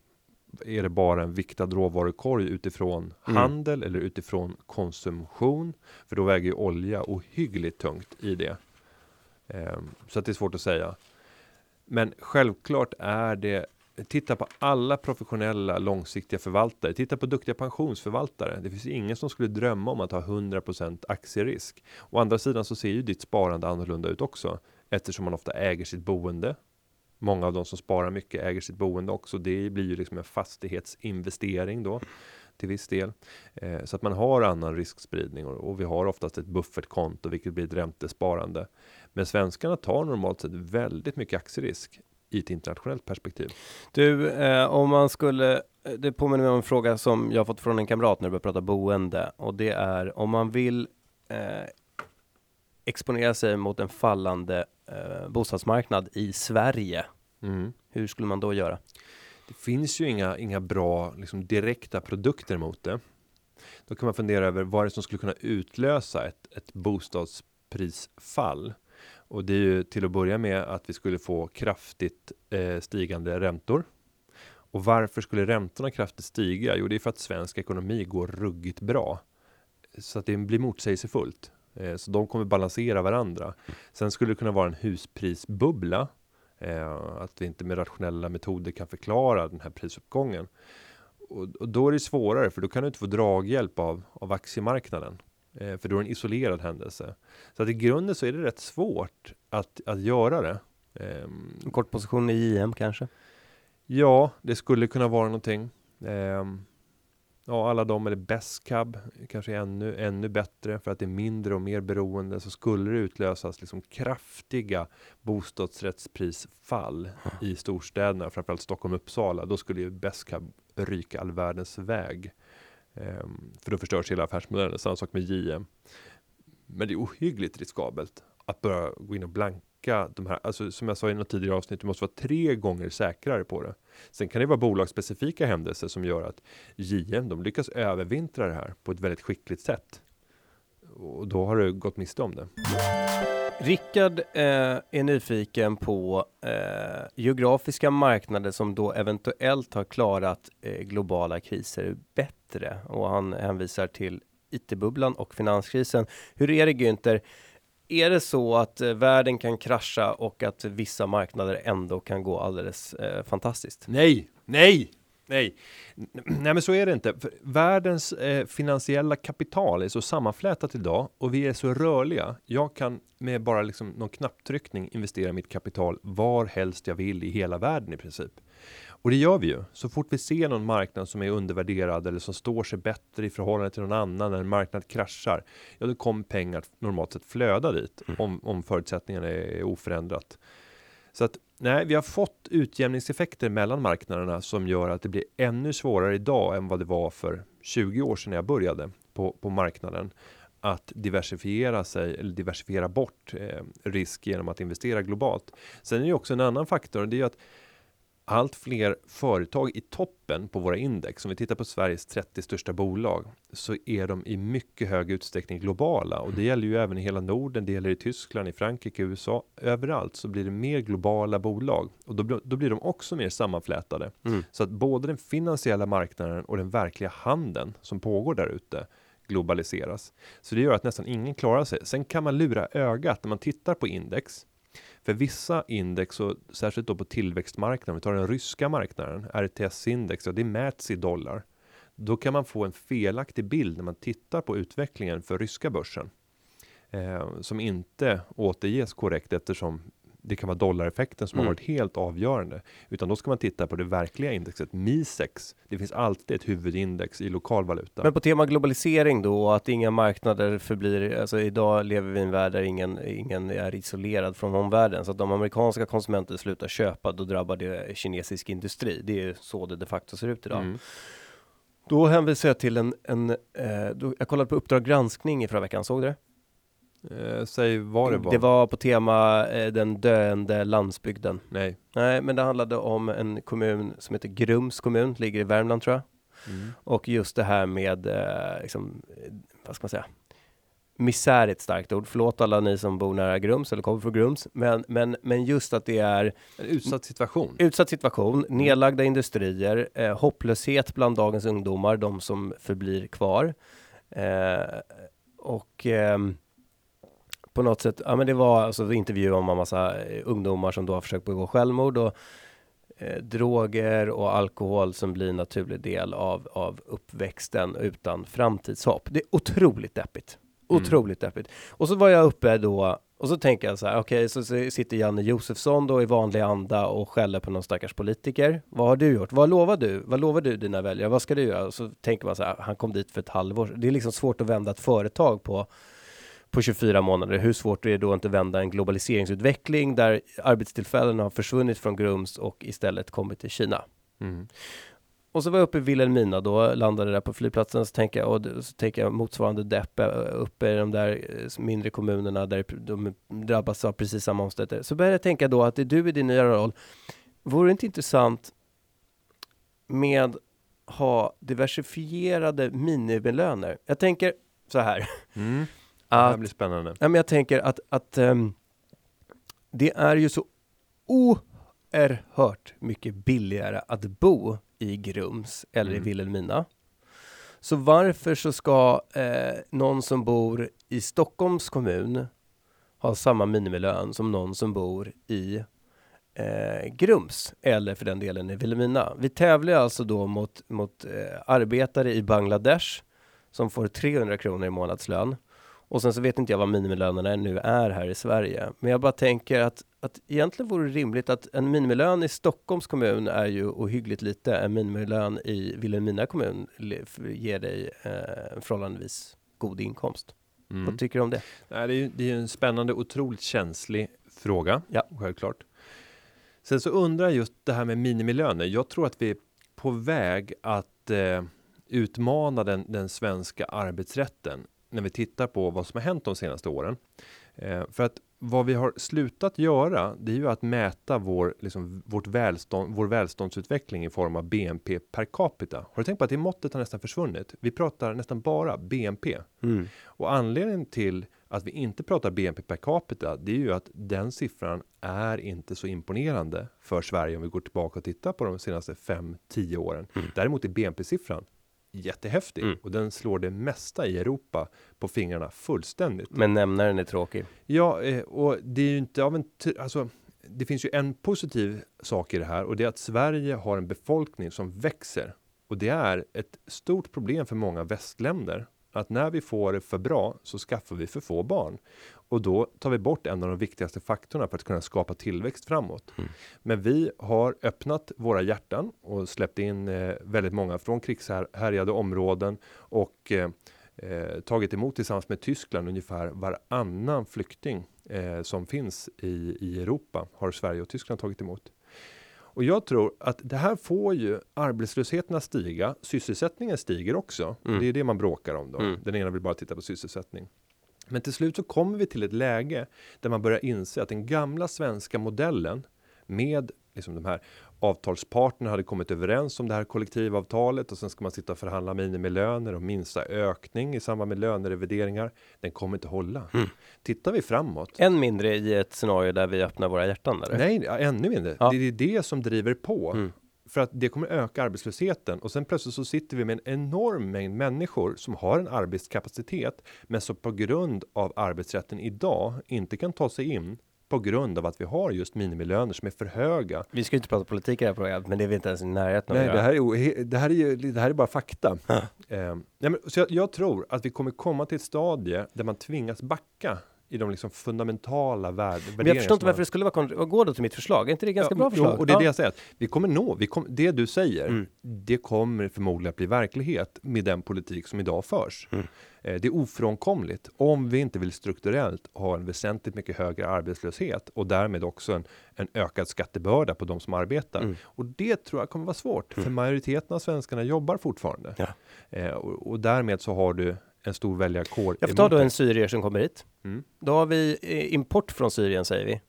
är det bara en viktad råvarukorg utifrån Mm. handel eller utifrån konsumtion? För då väger ju olja ohyggligt tungt i det. Eh, så att det är svårt att säga. Men självklart är det Titta på alla professionella långsiktiga förvaltare. Titta på duktiga pensionsförvaltare. Det finns ingen som skulle drömma om att ha 100% aktierisk. Å andra sidan så ser ju ditt sparande annorlunda ut också eftersom man ofta äger sitt boende. Många av de som sparar mycket äger sitt boende också. Det blir ju liksom en fastighetsinvestering då till viss del. Eh, så att man har annan riskspridning och, och vi har oftast ett buffertkonto vilket blir ett räntesparande. Men svenskarna tar normalt sett väldigt mycket aktierisk i ett internationellt perspektiv. Du, eh, om man skulle, eh, det påminner mig om en fråga som jag fått från en kamrat när vi började prata boende och det är om man vill eh, exponera sig mot en fallande eh, bostadsmarknad i Sverige, Mm. hur skulle man då göra? Det finns ju inga, inga bra liksom, direkta produkter mot det. Då kan man fundera över vad det är som skulle kunna utlösa ett, ett bostadsprisfall. Och det är ju till att börja med att vi skulle få kraftigt eh, stigande räntor. Och varför skulle räntorna kraftigt stiga? Jo, det är för att svensk ekonomi går ruggigt bra. Så att det blir motsägelsefullt. Eh, så de kommer balansera varandra. Sen skulle det kunna vara en husprisbubbla Eh, att vi inte med rationella metoder kan förklara den här prisuppgången. Och, och då är det svårare för då kan du inte få draghjälp av, av aktiemarknaden. Eh, för då är det en isolerad händelse. Så att i grunden så är det rätt svårt att, att göra det. Ehm, En kort position i JM kanske? Ja, det skulle kunna vara någonting. Ehm, ja, alla de eller best cab kanske ännu, ännu bättre för att det är mindre och mer beroende så skulle det utlösas liksom kraftiga bostadsrättsprisfall i storstäderna, framförallt Stockholm och Uppsala. Då skulle ju best cab ryka all världens väg. Ehm, för då förstörs hela affärsmodellen. Samma sak med JM. Men det är ohyggligt riskabelt att börja gå in och blanka de här. Alltså som jag sa i något tidigare avsnitt, du måste vara tre gånger säkrare på det. Sen kan det vara bolagsspecifika händelser som gör att JM, de lyckas övervintra det här på ett väldigt skickligt sätt. Och då har du gått miste om det. Rickard eh, är nyfiken på eh, geografiska marknader som då eventuellt har klarat eh, globala kriser bättre och han hänvisar till IT-bubblan och finanskrisen. Hur är det Günther? Är det så att eh, världen kan krascha och att vissa marknader ändå kan gå alldeles eh, fantastiskt? Nej, nej, nej. Nej, men så är det inte. För världens eh, finansiella kapital är så sammanflätat idag och vi är så rörliga. Jag kan med bara liksom någon knapptryckning investera mitt kapital var helst jag vill i hela världen i princip. Och det gör vi ju. Så fort vi ser någon marknad som är undervärderad eller som står sig bättre i förhållande till någon annan när en marknad kraschar, ja då kommer pengar normalt sett flöda dit om, om förutsättningarna är oförändrat. Så att nej, vi har fått utjämningseffekter mellan marknaderna som gör att det blir ännu svårare idag än vad det var för 20 år sedan jag började på, på marknaden att diversifiera sig eller diversifiera bort eh, risk genom att investera globalt. Sen är det också en annan faktor, det är ju att allt fler företag i toppen på våra index, om vi tittar på Sveriges 30 största bolag, så är de i mycket hög utsträckning globala och det gäller ju även i hela Norden, det gäller i Tyskland, i Frankrike, USA, överallt så blir det mer globala bolag och då, blir- då blir de också mer sammanflätade. Mm. Så att både den finansiella marknaden och den verkliga handeln som pågår där ute globaliseras. Så det gör att nästan ingen klarar sig. Sen kan man lura ögat när man tittar på index. För vissa index, och särskilt då på tillväxtmarknaden, om vi tar den ryska marknaden, RTS-index, ja, det mäts i dollar. Då kan man få en felaktig bild när man tittar på utvecklingen för ryska börsen. Eh, som inte återges korrekt eftersom det kan vara dollareffekten som Mm. har varit helt avgörande, utan då ska man titta på det verkliga indexet MISEX. Det finns alltid ett huvudindex i lokal valuta. Men på tema globalisering då, att inga marknader förblir, alltså idag lever vi i en värld där ingen, ingen är isolerad från omvärlden. Så att om amerikanska konsumenter slutar köpa, då drabbar det kinesisk industri. Det är så det de facto ser ut idag. Mm. Då hänvisar jag till en, en eh, då, jag kollade på Uppdrag granskning i förra veckan, såg du det? Eh, säg vad det var. Det var på tema eh, den döende landsbygden. Nej. Nej, men det handlade om en kommun som heter Grums kommun, ligger i Värmland tror jag. Mm. Och just det här med, eh, liksom, eh, vad ska man säga? Misär är ett starkt ord. Förlåt alla ni som bor nära Grums eller kommer från Grums. Men, men, men just att det är En utsatt situation. utsatt situation, nedlagda industrier, eh, hopplöshet bland dagens ungdomar, de som förblir kvar. Eh, och ehm, på något sätt, ja men det var alltså intervju om en massa eh, ungdomar som då har försökt begå självmord och eh, droger och alkohol som blir en naturlig del av, av uppväxten utan framtidshopp. Det är otroligt deppigt. Mm. Otroligt deppigt. Och så var jag uppe då och så tänker jag så här, okej, så så sitter Janne Josefsson då i vanlig anda och skäller på någon stackars politiker. Vad har du gjort? Vad lovar du? Vad lovar du dina väljare? Vad ska du göra? Och så tänker man så här, han kom dit för ett halvår. Det är liksom svårt att vända ett företag på på 24 månader. Hur svårt är det då att inte vända en globaliseringsutveckling där arbetstillfällen har försvunnit från Grums och istället kommit till Kina? Mm. Och så var jag uppe i Vilhelmina då, landade där på flygplatsen, så tänker jag, och så tänker jag motsvarande depp uppe i de där mindre kommunerna där de drabbas av precis samma omständigheter. Så började jag tänka då att det är du i din nya roll, vore det inte intressant med ha diversifierade minimilöner? Jag tänker så här, Mm. Det här att blir spännande. Ja, men jag tänker att, att ehm, det är ju så oerhört mycket billigare att bo i Grums eller i Mm. Vilhelmina. Så varför så ska eh, någon som bor i Stockholms kommun ha samma minimilön som någon som bor i eh, Grums eller för den delen i Vilhelmina. Vi tävlar alltså då mot, mot eh, arbetare i Bangladesh som får 300 kronor i månadslön. Och sen så vet inte jag vad minimilönerna nu är här i Sverige. Men jag bara tänker att, att egentligen vore det rimligt att en minimilön i Stockholms kommun är ju ohyggligt lite. En minimilön i Vilhelmina kommun ger dig eh, förhållandevis god inkomst. Mm. Vad tycker du om det? Nej, det är det är en spännande, otroligt känslig fråga. Ja. Självklart. Sen så undrar jag just det här med minimilöner. Jag tror att vi är på väg att eh, utmana den, den svenska arbetsrätten när vi tittar på vad som har hänt de senaste åren. Eh, för att vad vi har slutat göra, det är ju att mäta vår, liksom, vårt välstånd, vår välståndsutveckling i form av BNP per capita. Har du tänkt på att det måttet har nästan försvunnit? Vi pratar nästan bara BNP. Och anledningen till att vi inte pratar BNP per capita, det är ju att den siffran är inte så imponerande för Sverige om vi går tillbaka och tittar på de senaste 5-10 åren. Däremot är BNP-siffran jättehäftig Mm. och den slår det mesta i Europa på fingrarna fullständigt. Men nämnaren är tråkig. Ja, eh, och det är ju inte av en, alltså, det finns ju en positiv sak i det här och det är att Sverige har en befolkning som växer. Och det är ett stort problem för många västländer att när vi får det för bra så skaffar vi för få barn. Och då tar vi bort en av de viktigaste faktorerna för att kunna skapa tillväxt framåt. Men vi har öppnat våra hjärtan och släppt in eh, väldigt många från krigshärjade områden och eh, eh, tagit emot tillsammans med Tyskland ungefär varannan flykting eh, som finns i, i Europa har Sverige och Tyskland tagit emot. Och jag tror att det här får ju arbetslösheten att stiga, sysselsättningen stiger också. Mm. Det är det man bråkar om då. Mm. Den ena vill bara titta på sysselsättning. Men till slut så kommer vi till ett läge där man börjar inse att den gamla svenska modellen med liksom de här avtalsparterna hade kommit överens om det här kollektivavtalet och sen ska man sitta och förhandla minimilöner och minsta ökning i samband med lönerevideringar. Den kommer inte hålla. Mm. Tittar vi framåt. Än mindre i ett scenario där vi öppnar våra hjärtan. Eller? Nej, ännu mindre. Ja. Det är det som driver på. Mm. För att det kommer öka arbetslösheten och sen plötsligt så sitter vi med en enorm mängd människor som har en arbetskapacitet men som på grund av arbetsrätten idag inte kan ta sig in på grund av att vi har just minimilöner som är för höga. Vi ska inte prata politik i det här programmet, men det är vi inte ens i närheten av Nej, det här är, det här är, det här är bara fakta. eh, nej, men, så jag, jag tror att vi kommer komma till ett stadie där man tvingas backa i de liksom fundamentala värd, Men jag förstår inte varför det skulle vara kon- Gå då till mitt förslag, är inte det ganska bra förslag? Jo, och det är Ja. det jag säger, att vi kommer nå, vi kom, det du säger, Mm. det kommer förmodligen att bli verklighet med den politik som idag förs. Mm. Eh, Det är ofrånkomligt om vi inte vill strukturellt ha en väsentligt mycket högre arbetslöshet och därmed också en, en ökad skattebörda på de som arbetar. Mm. Och det tror jag kommer vara svårt, för majoriteten av svenskarna jobbar fortfarande. Ja. Eh, och, och därmed så har du en stor väljarkår. Jag får ta då en syrier som kommer hit. Mm. Då har vi eh, import från Syrien säger vi.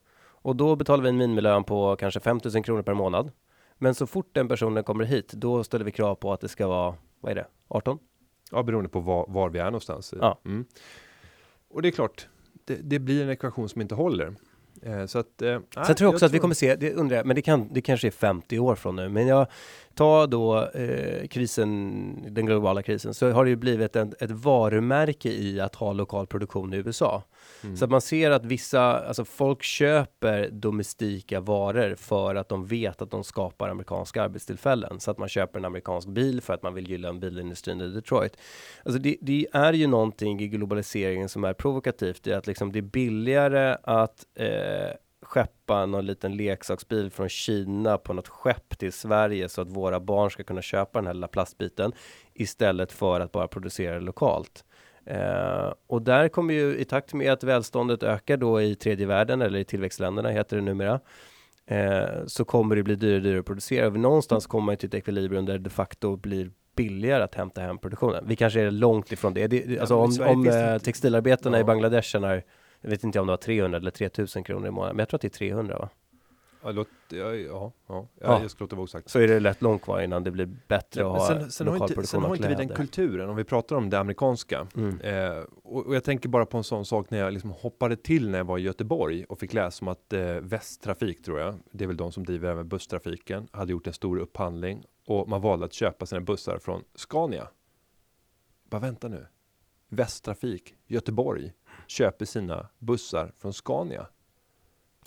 Och då betalar vi en minimilön på kanske 5000 kronor per månad. Men så fort den personen kommer hit, då ställer vi krav på att det ska vara, vad är det, 18? Ja, beroende på var, var vi är någonstans. Ja. Mm. Och det är klart, det, det blir en ekvation som inte håller. Eh, så att, eh, Sen tror jag också att vi kommer se, det undrar jag, men det, kan, det kanske är 50 år från nu, men jag tar då eh, krisen, den globala krisen, så har det ju blivit en, ett varumärke i att ha lokal produktion i USA. Mm. Så att man ser att vissa, alltså folk köper domestika varor för att de vet att de skapar amerikanska arbetstillfällen. Så att man köper en amerikansk bil för att man vill gilla bilindustrin i Detroit. Alltså det, det är ju någonting i globaliseringen som är provokativt i att liksom det är billigare att eh, skeppa någon liten leksaksbil från Kina på något skepp till Sverige så att våra barn ska kunna köpa den här lilla plastbiten istället för att bara producera det lokalt. Eh, och där kommer ju i takt med att välståndet ökar då i tredje världen eller i tillväxtländerna heter det numera. Eh, så kommer det bli dyrare och dyrare att producera. Någonstans kommer man till ett ekvilibrium där det de facto blir billigare att hämta hem produktionen. Vi kanske är långt ifrån det. det, alltså i om, om eh, textilarbetarna i Ja. Bangladesh tjänar jag vet inte om det var 300 eller 3000 kronor i månaden, men jag tror att det är 300 va? Ja, låt, ja, ja, ja, ja, Ja. jag ska låta vara osagt. Så är det rätt långt kvar innan det blir bättre att Men ha sen, sen, har lokal inte, produktion sen har av inte vi den kulturen, om vi pratar om det amerikanska. Mm. Eh, och, och jag tänker bara på en sån sak när jag liksom hoppade till när jag var i Göteborg och fick läsa om att eh, Västtrafik, tror jag, det är väl de som driver även busstrafiken, hade gjort en stor upphandling och man valde att köpa sina bussar från Scania. Bara vänta nu. Västtrafik, Göteborg, köper sina bussar från Scania.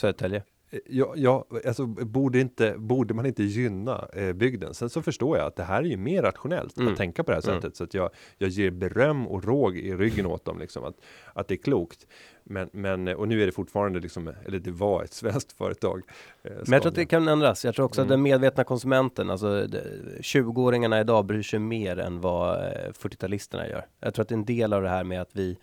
Södertälje. Eh, Ja, ja alltså borde, inte, borde man inte gynna eh, bygden? Sen så förstår jag att det här är ju mer rationellt Mm. att tänka på det här Mm. sättet. Så att jag, jag ger beröm och råg i ryggen åt dem, liksom, att, att det är klokt. Men, men, och nu är det fortfarande, liksom, eller det var ett svenskt företag. Eh, Men jag tror att det kan ändras. Jag tror också att Mm. den medvetna konsumenten, alltså det- 20-åringarna idag bryr sig mer än vad eh, 40-talisterna gör. Jag tror att en del av det här med att vi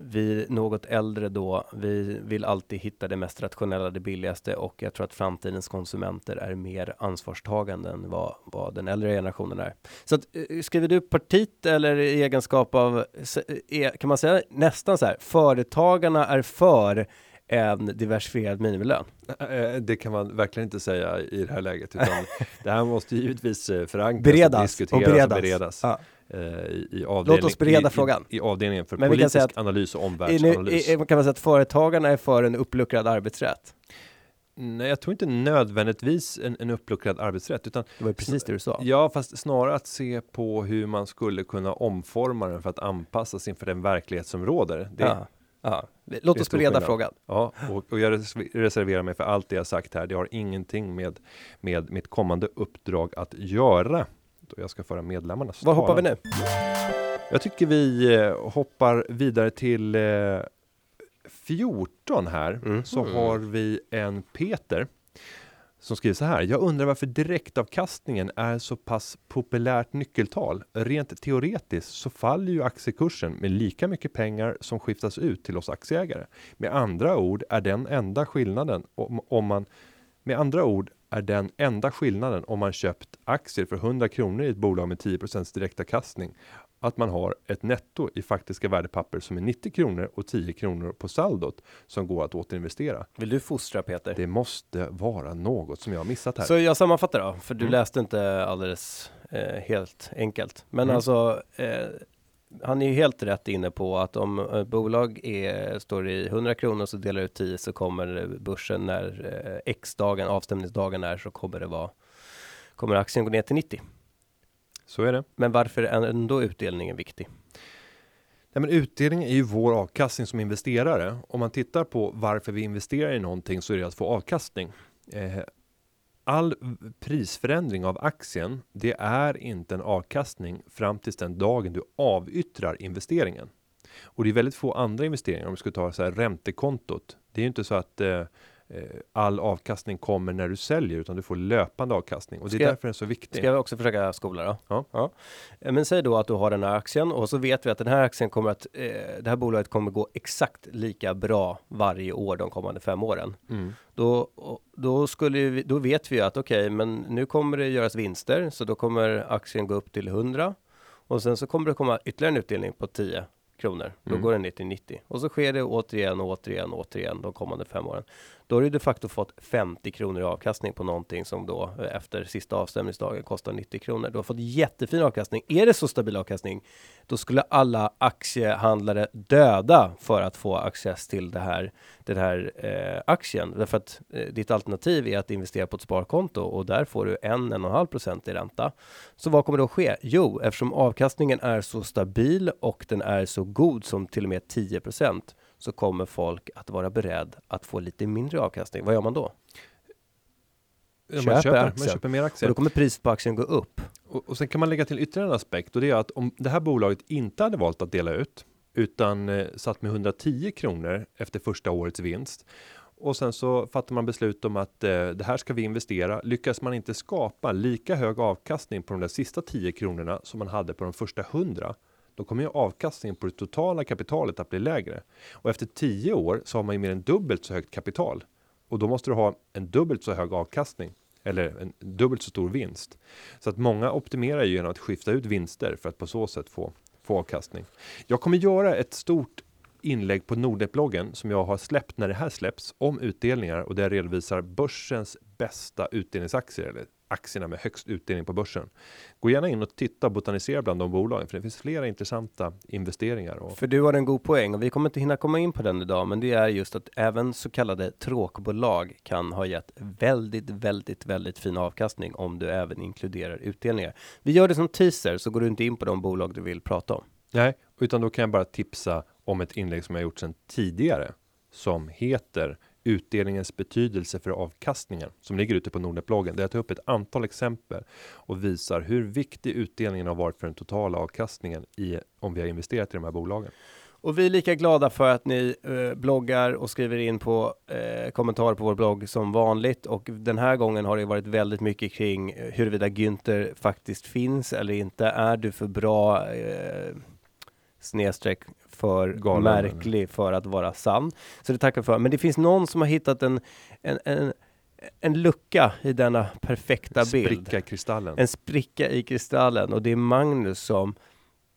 vi något äldre då, vi vill alltid hitta det mest rationella, det billigaste och jag tror att framtidens konsumenter är mer ansvarstagande än vad, vad den äldre generationen är. Så att, eh, skriver du partit eller i egenskap av, eh, kan man säga nästan så här, företagarna är för en diversifierad minimilön? Eh, Det kan man verkligen inte säga i det här läget, utan det här måste givetvis förankras Beredas och och diskuteras och beredas. beredas. Ja. Eh, I, avdelning, oss bereda i, frågan. I, I avdelningen för Men politisk säga att- analys och omvärldsanalys. är, kan man säga att företagarna är för en uppluckrad arbetsrätt? Nej, jag tror inte nödvändigtvis en, en uppluckrad arbetsrätt, utan Det var ju precis det du sa. Ja, fast snarare att se på hur man skulle kunna omforma den för att anpassa sig inför den verklighet som råder. Det, ja. Ja. Ja. Låt oss bereda frågan. och, och jag res- reserverar mig för allt det jag sagt här. Det har ingenting med, med mitt kommande uppdrag att göra. Då jag ska föra medlemmarnas Var hoppar vi nu? Jag tycker vi eh, hoppar vidare till eh, 14 här. Mhm. Så har vi en Peter som skriver så här. Jag undrar varför direktavkastningen är så pass populärt nyckeltal. Rent teoretiskt så faller ju aktiekursen med lika mycket pengar som skiftas ut till oss aktieägare. Med andra ord är den enda skillnaden om, om man med andra ord är den enda skillnaden om man köpt aktier för 100 kronor i ett bolag med 10% direktavkastning att man har ett netto i faktiska värdepapper som är 90 kronor och 10 kronor på saldot som går att återinvestera. Vill du fostra Peter? Det måste vara något som jag har missat här. Så jag sammanfattar då, för du Mm. läste inte alldeles eh, helt enkelt. Men Mm. alltså, eh, han är ju helt rätt inne på att om eh, bolag är, står i 100 kronor så delar ut 10 så kommer börsen när eh, X-dagen, avstämningsdagen är så kommer det vara, kommer aktien gå ner till 90. Så är det. Men varför är ändå utdelningen viktig? Nej, men utdelning är ju vår avkastning som investerare. Om man tittar på varför vi investerar i någonting så är det att få avkastning. Eh, all prisförändring av aktien, det är inte en avkastning fram tills den dagen du avyttrar investeringen. Och det är väldigt få andra investeringar om vi ska ta så här räntekontot. Det är ju inte så att eh, all avkastning kommer när du säljer utan du får löpande avkastning och det är jag- därför den är så viktig. Ska jag också försöka skola då? Ja. Eh, Men säg då att du har den här aktien och så vet vi att den här aktien kommer att, eh, det här bolaget kommer gå exakt lika bra varje år de kommande fem åren. Mm. Då, då, skulle vi, då vet vi att okej, men nu kommer det göras vinster, så då kommer aktien gå upp till 100 och sen så kommer det komma ytterligare en utdelning på 10 kronor. Då Mm. går den ner till 90 och så sker det återigen och återigen och återigen de kommande fem åren. Då har du de facto fått 50 kronor i avkastning på någonting som då eh, efter sista avstämningsdagen kostar 90 kronor. Du har fått jättefin avkastning. Är det så stabil avkastning, då skulle alla aktiehandlare döda för att få access till det här, den här eh, aktien. Därför att eh, ditt alternativ är att investera på ett sparkonto och där får du en, en och en halv procent i ränta. Så vad kommer då ske? Jo, eftersom avkastningen är så stabil och den är så god som till och med 10 procent så kommer folk att vara beredd att få lite mindre avkastning. Vad gör man då? Ja, man, Köper köper, man köper mer Och aktier. då kommer priset på aktien gå upp. Och, och sen kan man lägga till ytterligare en aspekt och det är att om det här bolaget inte hade valt att dela ut utan eh, satt med 110 kronor efter första årets vinst och sen så fattar man beslut om att eh, det här ska vi investera. Lyckas man inte skapa lika hög avkastning på de där sista 10 kronorna som man hade på de första 100 då kommer ju avkastningen på det totala kapitalet att bli lägre. Och efter 10 år så har man ju mer än dubbelt så högt kapital. Och då måste du ha en dubbelt så hög avkastning eller en dubbelt så stor vinst. Så att många optimerar ju genom att skifta ut vinster för att på så sätt få, få avkastning. Jag kommer göra ett stort inlägg på Nordnet-bloggen som jag har släppt när det här släpps om utdelningar och där jag redovisar börsens bästa utdelningsaktier eller aktierna med högst utdelning på börsen. Gå gärna in och titta och botanisera bland de bolagen för det finns flera intressanta investeringar. Och, För du har en god poäng och vi kommer inte hinna komma in på den idag, men det är just att även så kallade tråkbolag kan ha gett väldigt, väldigt, väldigt fin avkastning om du även inkluderar utdelningar. Vi gör det som teaser så går du inte in på de bolag du vill prata om. nej, utan då kan jag bara tipsa om ett inlägg som jag gjort sedan tidigare som heter utdelningens betydelse för avkastningen som ligger ute på Nordnet-bloggen där jag tar upp ett antal exempel och visar hur viktig utdelningen har varit för den totala avkastningen i om vi har investerat i de här bolagen. Och vi är lika glada för att ni eh, bloggar och skriver in på eh, kommentarer på vår blogg som vanligt. Och den här gången har det varit väldigt mycket kring eh, huruvida Günther faktiskt finns eller inte. Är du för bra eh, snedstreck för Galen, märklig för att vara sann? Så det tackar för. Men det finns någon som har hittat en, en, en, en lucka i denna perfekta bild. Spricka i kristallen. En spricka i kristallen och det är Magnus som,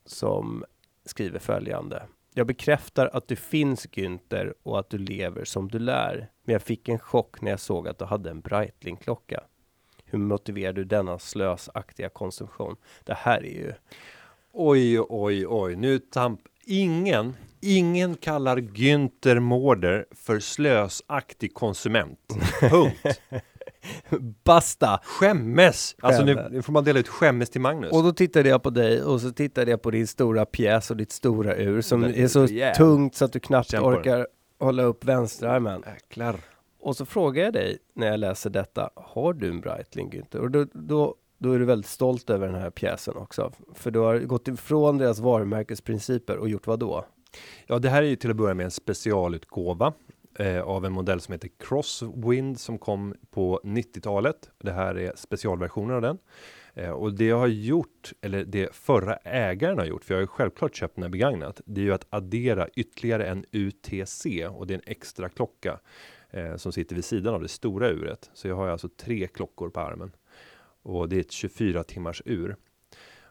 som skriver följande. Jag bekräftar att du finns Günther och att du lever som du lär. Men jag fick en chock när jag såg att du hade en Breitling-klocka. Hur motiverar du denna slösaktiga konsumtion? Det här är ju... Oj, oj, oj, nu tamp. Ingen, ingen kallar Günther Mårder för slösaktig konsument. Punkt. Basta! Skämmes! Alltså nu, får man dela ut skämmes till Magnus. Och då tittade jag på dig och så tittade jag på din stora pjäs och ditt stora ur som är är så rejäl. tungt så att du knappt den. orkar hålla upp vänsterarmen. Jäklar. Och så frågar jag dig när jag läser detta, har du en Breitling Günther? Och då, då, då är du väldigt stolt över den här pjäsen också. För du har gått ifrån deras varumärkesprinciper och gjort vad då? Ja, det här är ju till att börja med en specialutgåva eh, av en modell som heter Crosswind som kom på 90-talet. Det här är specialversionen av den. Eh, och det jag har gjort, eller det förra ägaren har gjort, för jag har ju självklart köpt den här begagnat, det är ju att addera ytterligare en UTC och det är en extra klocka eh, som sitter vid sidan av det stora uret. Så jag har alltså tre klockor på armen och det är ett 24 timmars ur.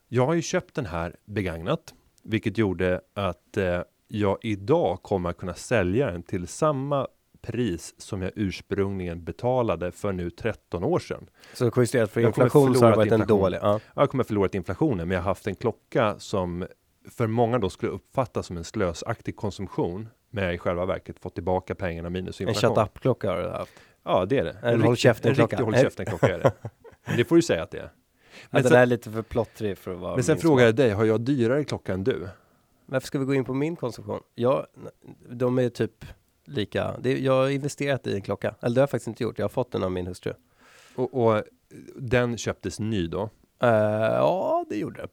Jag har ju köpt den här begagnat, vilket gjorde att eh, jag idag kommer att kunna sälja den till samma pris som jag ursprungligen betalade för nu 13 år sedan. Så justerat för inflation så har det förlorat varit en dålig. Ja. Jag kommer förlorat inflationen, men jag har haft en klocka som för många då skulle uppfattas som en slösaktig konsumtion. Men jag i själva verket fått tillbaka pengarna minus En inflation. shut up-klocka har du haft. Ja, det är det. En håll riktig- käften-klocka. En riktig håll käften-klocka är det. Men det får du säga att det är. Men Men den sen, är lite för plottrig för att vara men sen frågar jag dig, har jag dyrare klocka än du? Varför ska vi gå in på min konsumtion? Ja, de är typ lika. Det, jag har investerat i en klocka. Eller det har jag faktiskt inte gjort. Jag har fått den av min hustru. Och, och den köptes ny då. Eh, ja, det gjorde det.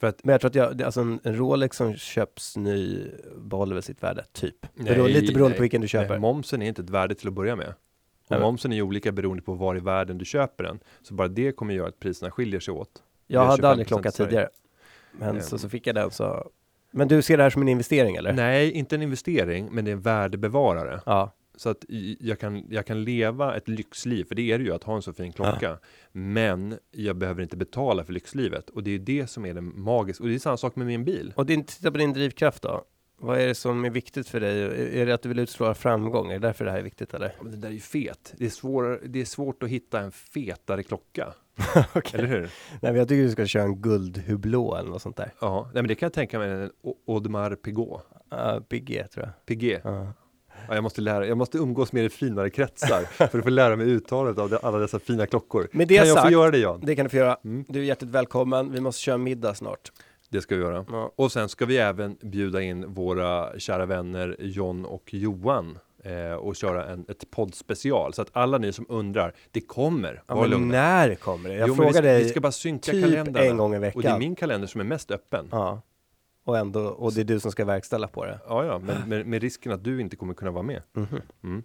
För att Men jag tror att jag, alltså en, en Rolex som köps ny behåller väl sitt värde, typ. Beror, lite beroende nej, på vilken du nej, köper. momsen är inte ett värde till att börja med. Och momsen är ju olika beroende på var i världen du köper den. Så bara det kommer göra att priserna skiljer sig åt. jag hade aldrig 25% klocka i Sverige. tidigare. Men Ehm. så, så fick jag den så. Men du ser det här som en investering eller? Nej, inte en investering, men det är en värdebevarare. Ja. Så att jag kan, jag kan leva ett lyxliv, för det är det ju att ha en så fin klocka. Men jag behöver inte betala för lyxlivet. Och det är det som är det magiska. Och det är samma sak med min bil. Och din, titta på din drivkraft då. Vad är det som är viktigt för dig? Är- det att du vill utstråla framgång? Är det därför det här är viktigt eller? Men det där är ju fet. Det är, svår, det är svårt att hitta en fetare klocka. Okej. Eller hur? Nej men jag tycker du ska köra en guldhublå eller något sånt där. Ja, nej, men det kan jag tänka mig. En Audemars Piguet. Uh, tror jag. Piguet. Ja. Ja, jag, måste lära, jag måste umgås med i finare kretsar för att få lära mig uttalet av de- alla dessa fina klockor. Med det kan jag sagt- få göra det Jan? Det kan du få göra. Mm. Du är hjärtligt välkommen. Vi måste köra middag snart. Det ska vi göra. Ja. Och sen ska vi även bjuda in våra kära vänner John och Johan eh, och köra en, ett poddspecial. Så att alla ni som undrar, det kommer. Ja, Var lugna. när kommer det? Jag Jo, vi, frågar ska, dig vi ska bara synka typ kalendrarna. en gång i Och det är veckan. min kalender som är mest öppen. Ja. Och ändå, och det är du som ska verkställa på det. Ja, ja, men med, med risken att du inte kommer kunna vara med. Mhm. Mm.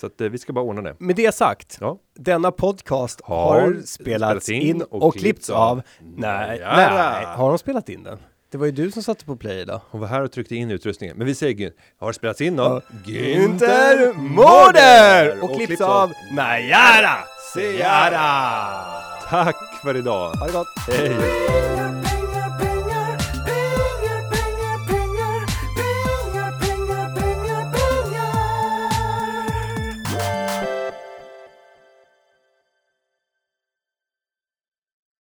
Så att eh, vi ska bara ordna det. Med det sagt, Ja. denna podcast Har har, spelats spelats in in och och, klippts klippts av. Nej, nej, har de spelat in den? Det var ju du som satte på play idag. Hon var här och tryckte in utrustningen. Men vi säger har spelats in av Günther Mårder! Och klipps av Najara Seara! Tack för idag! Ha det gott! Hej!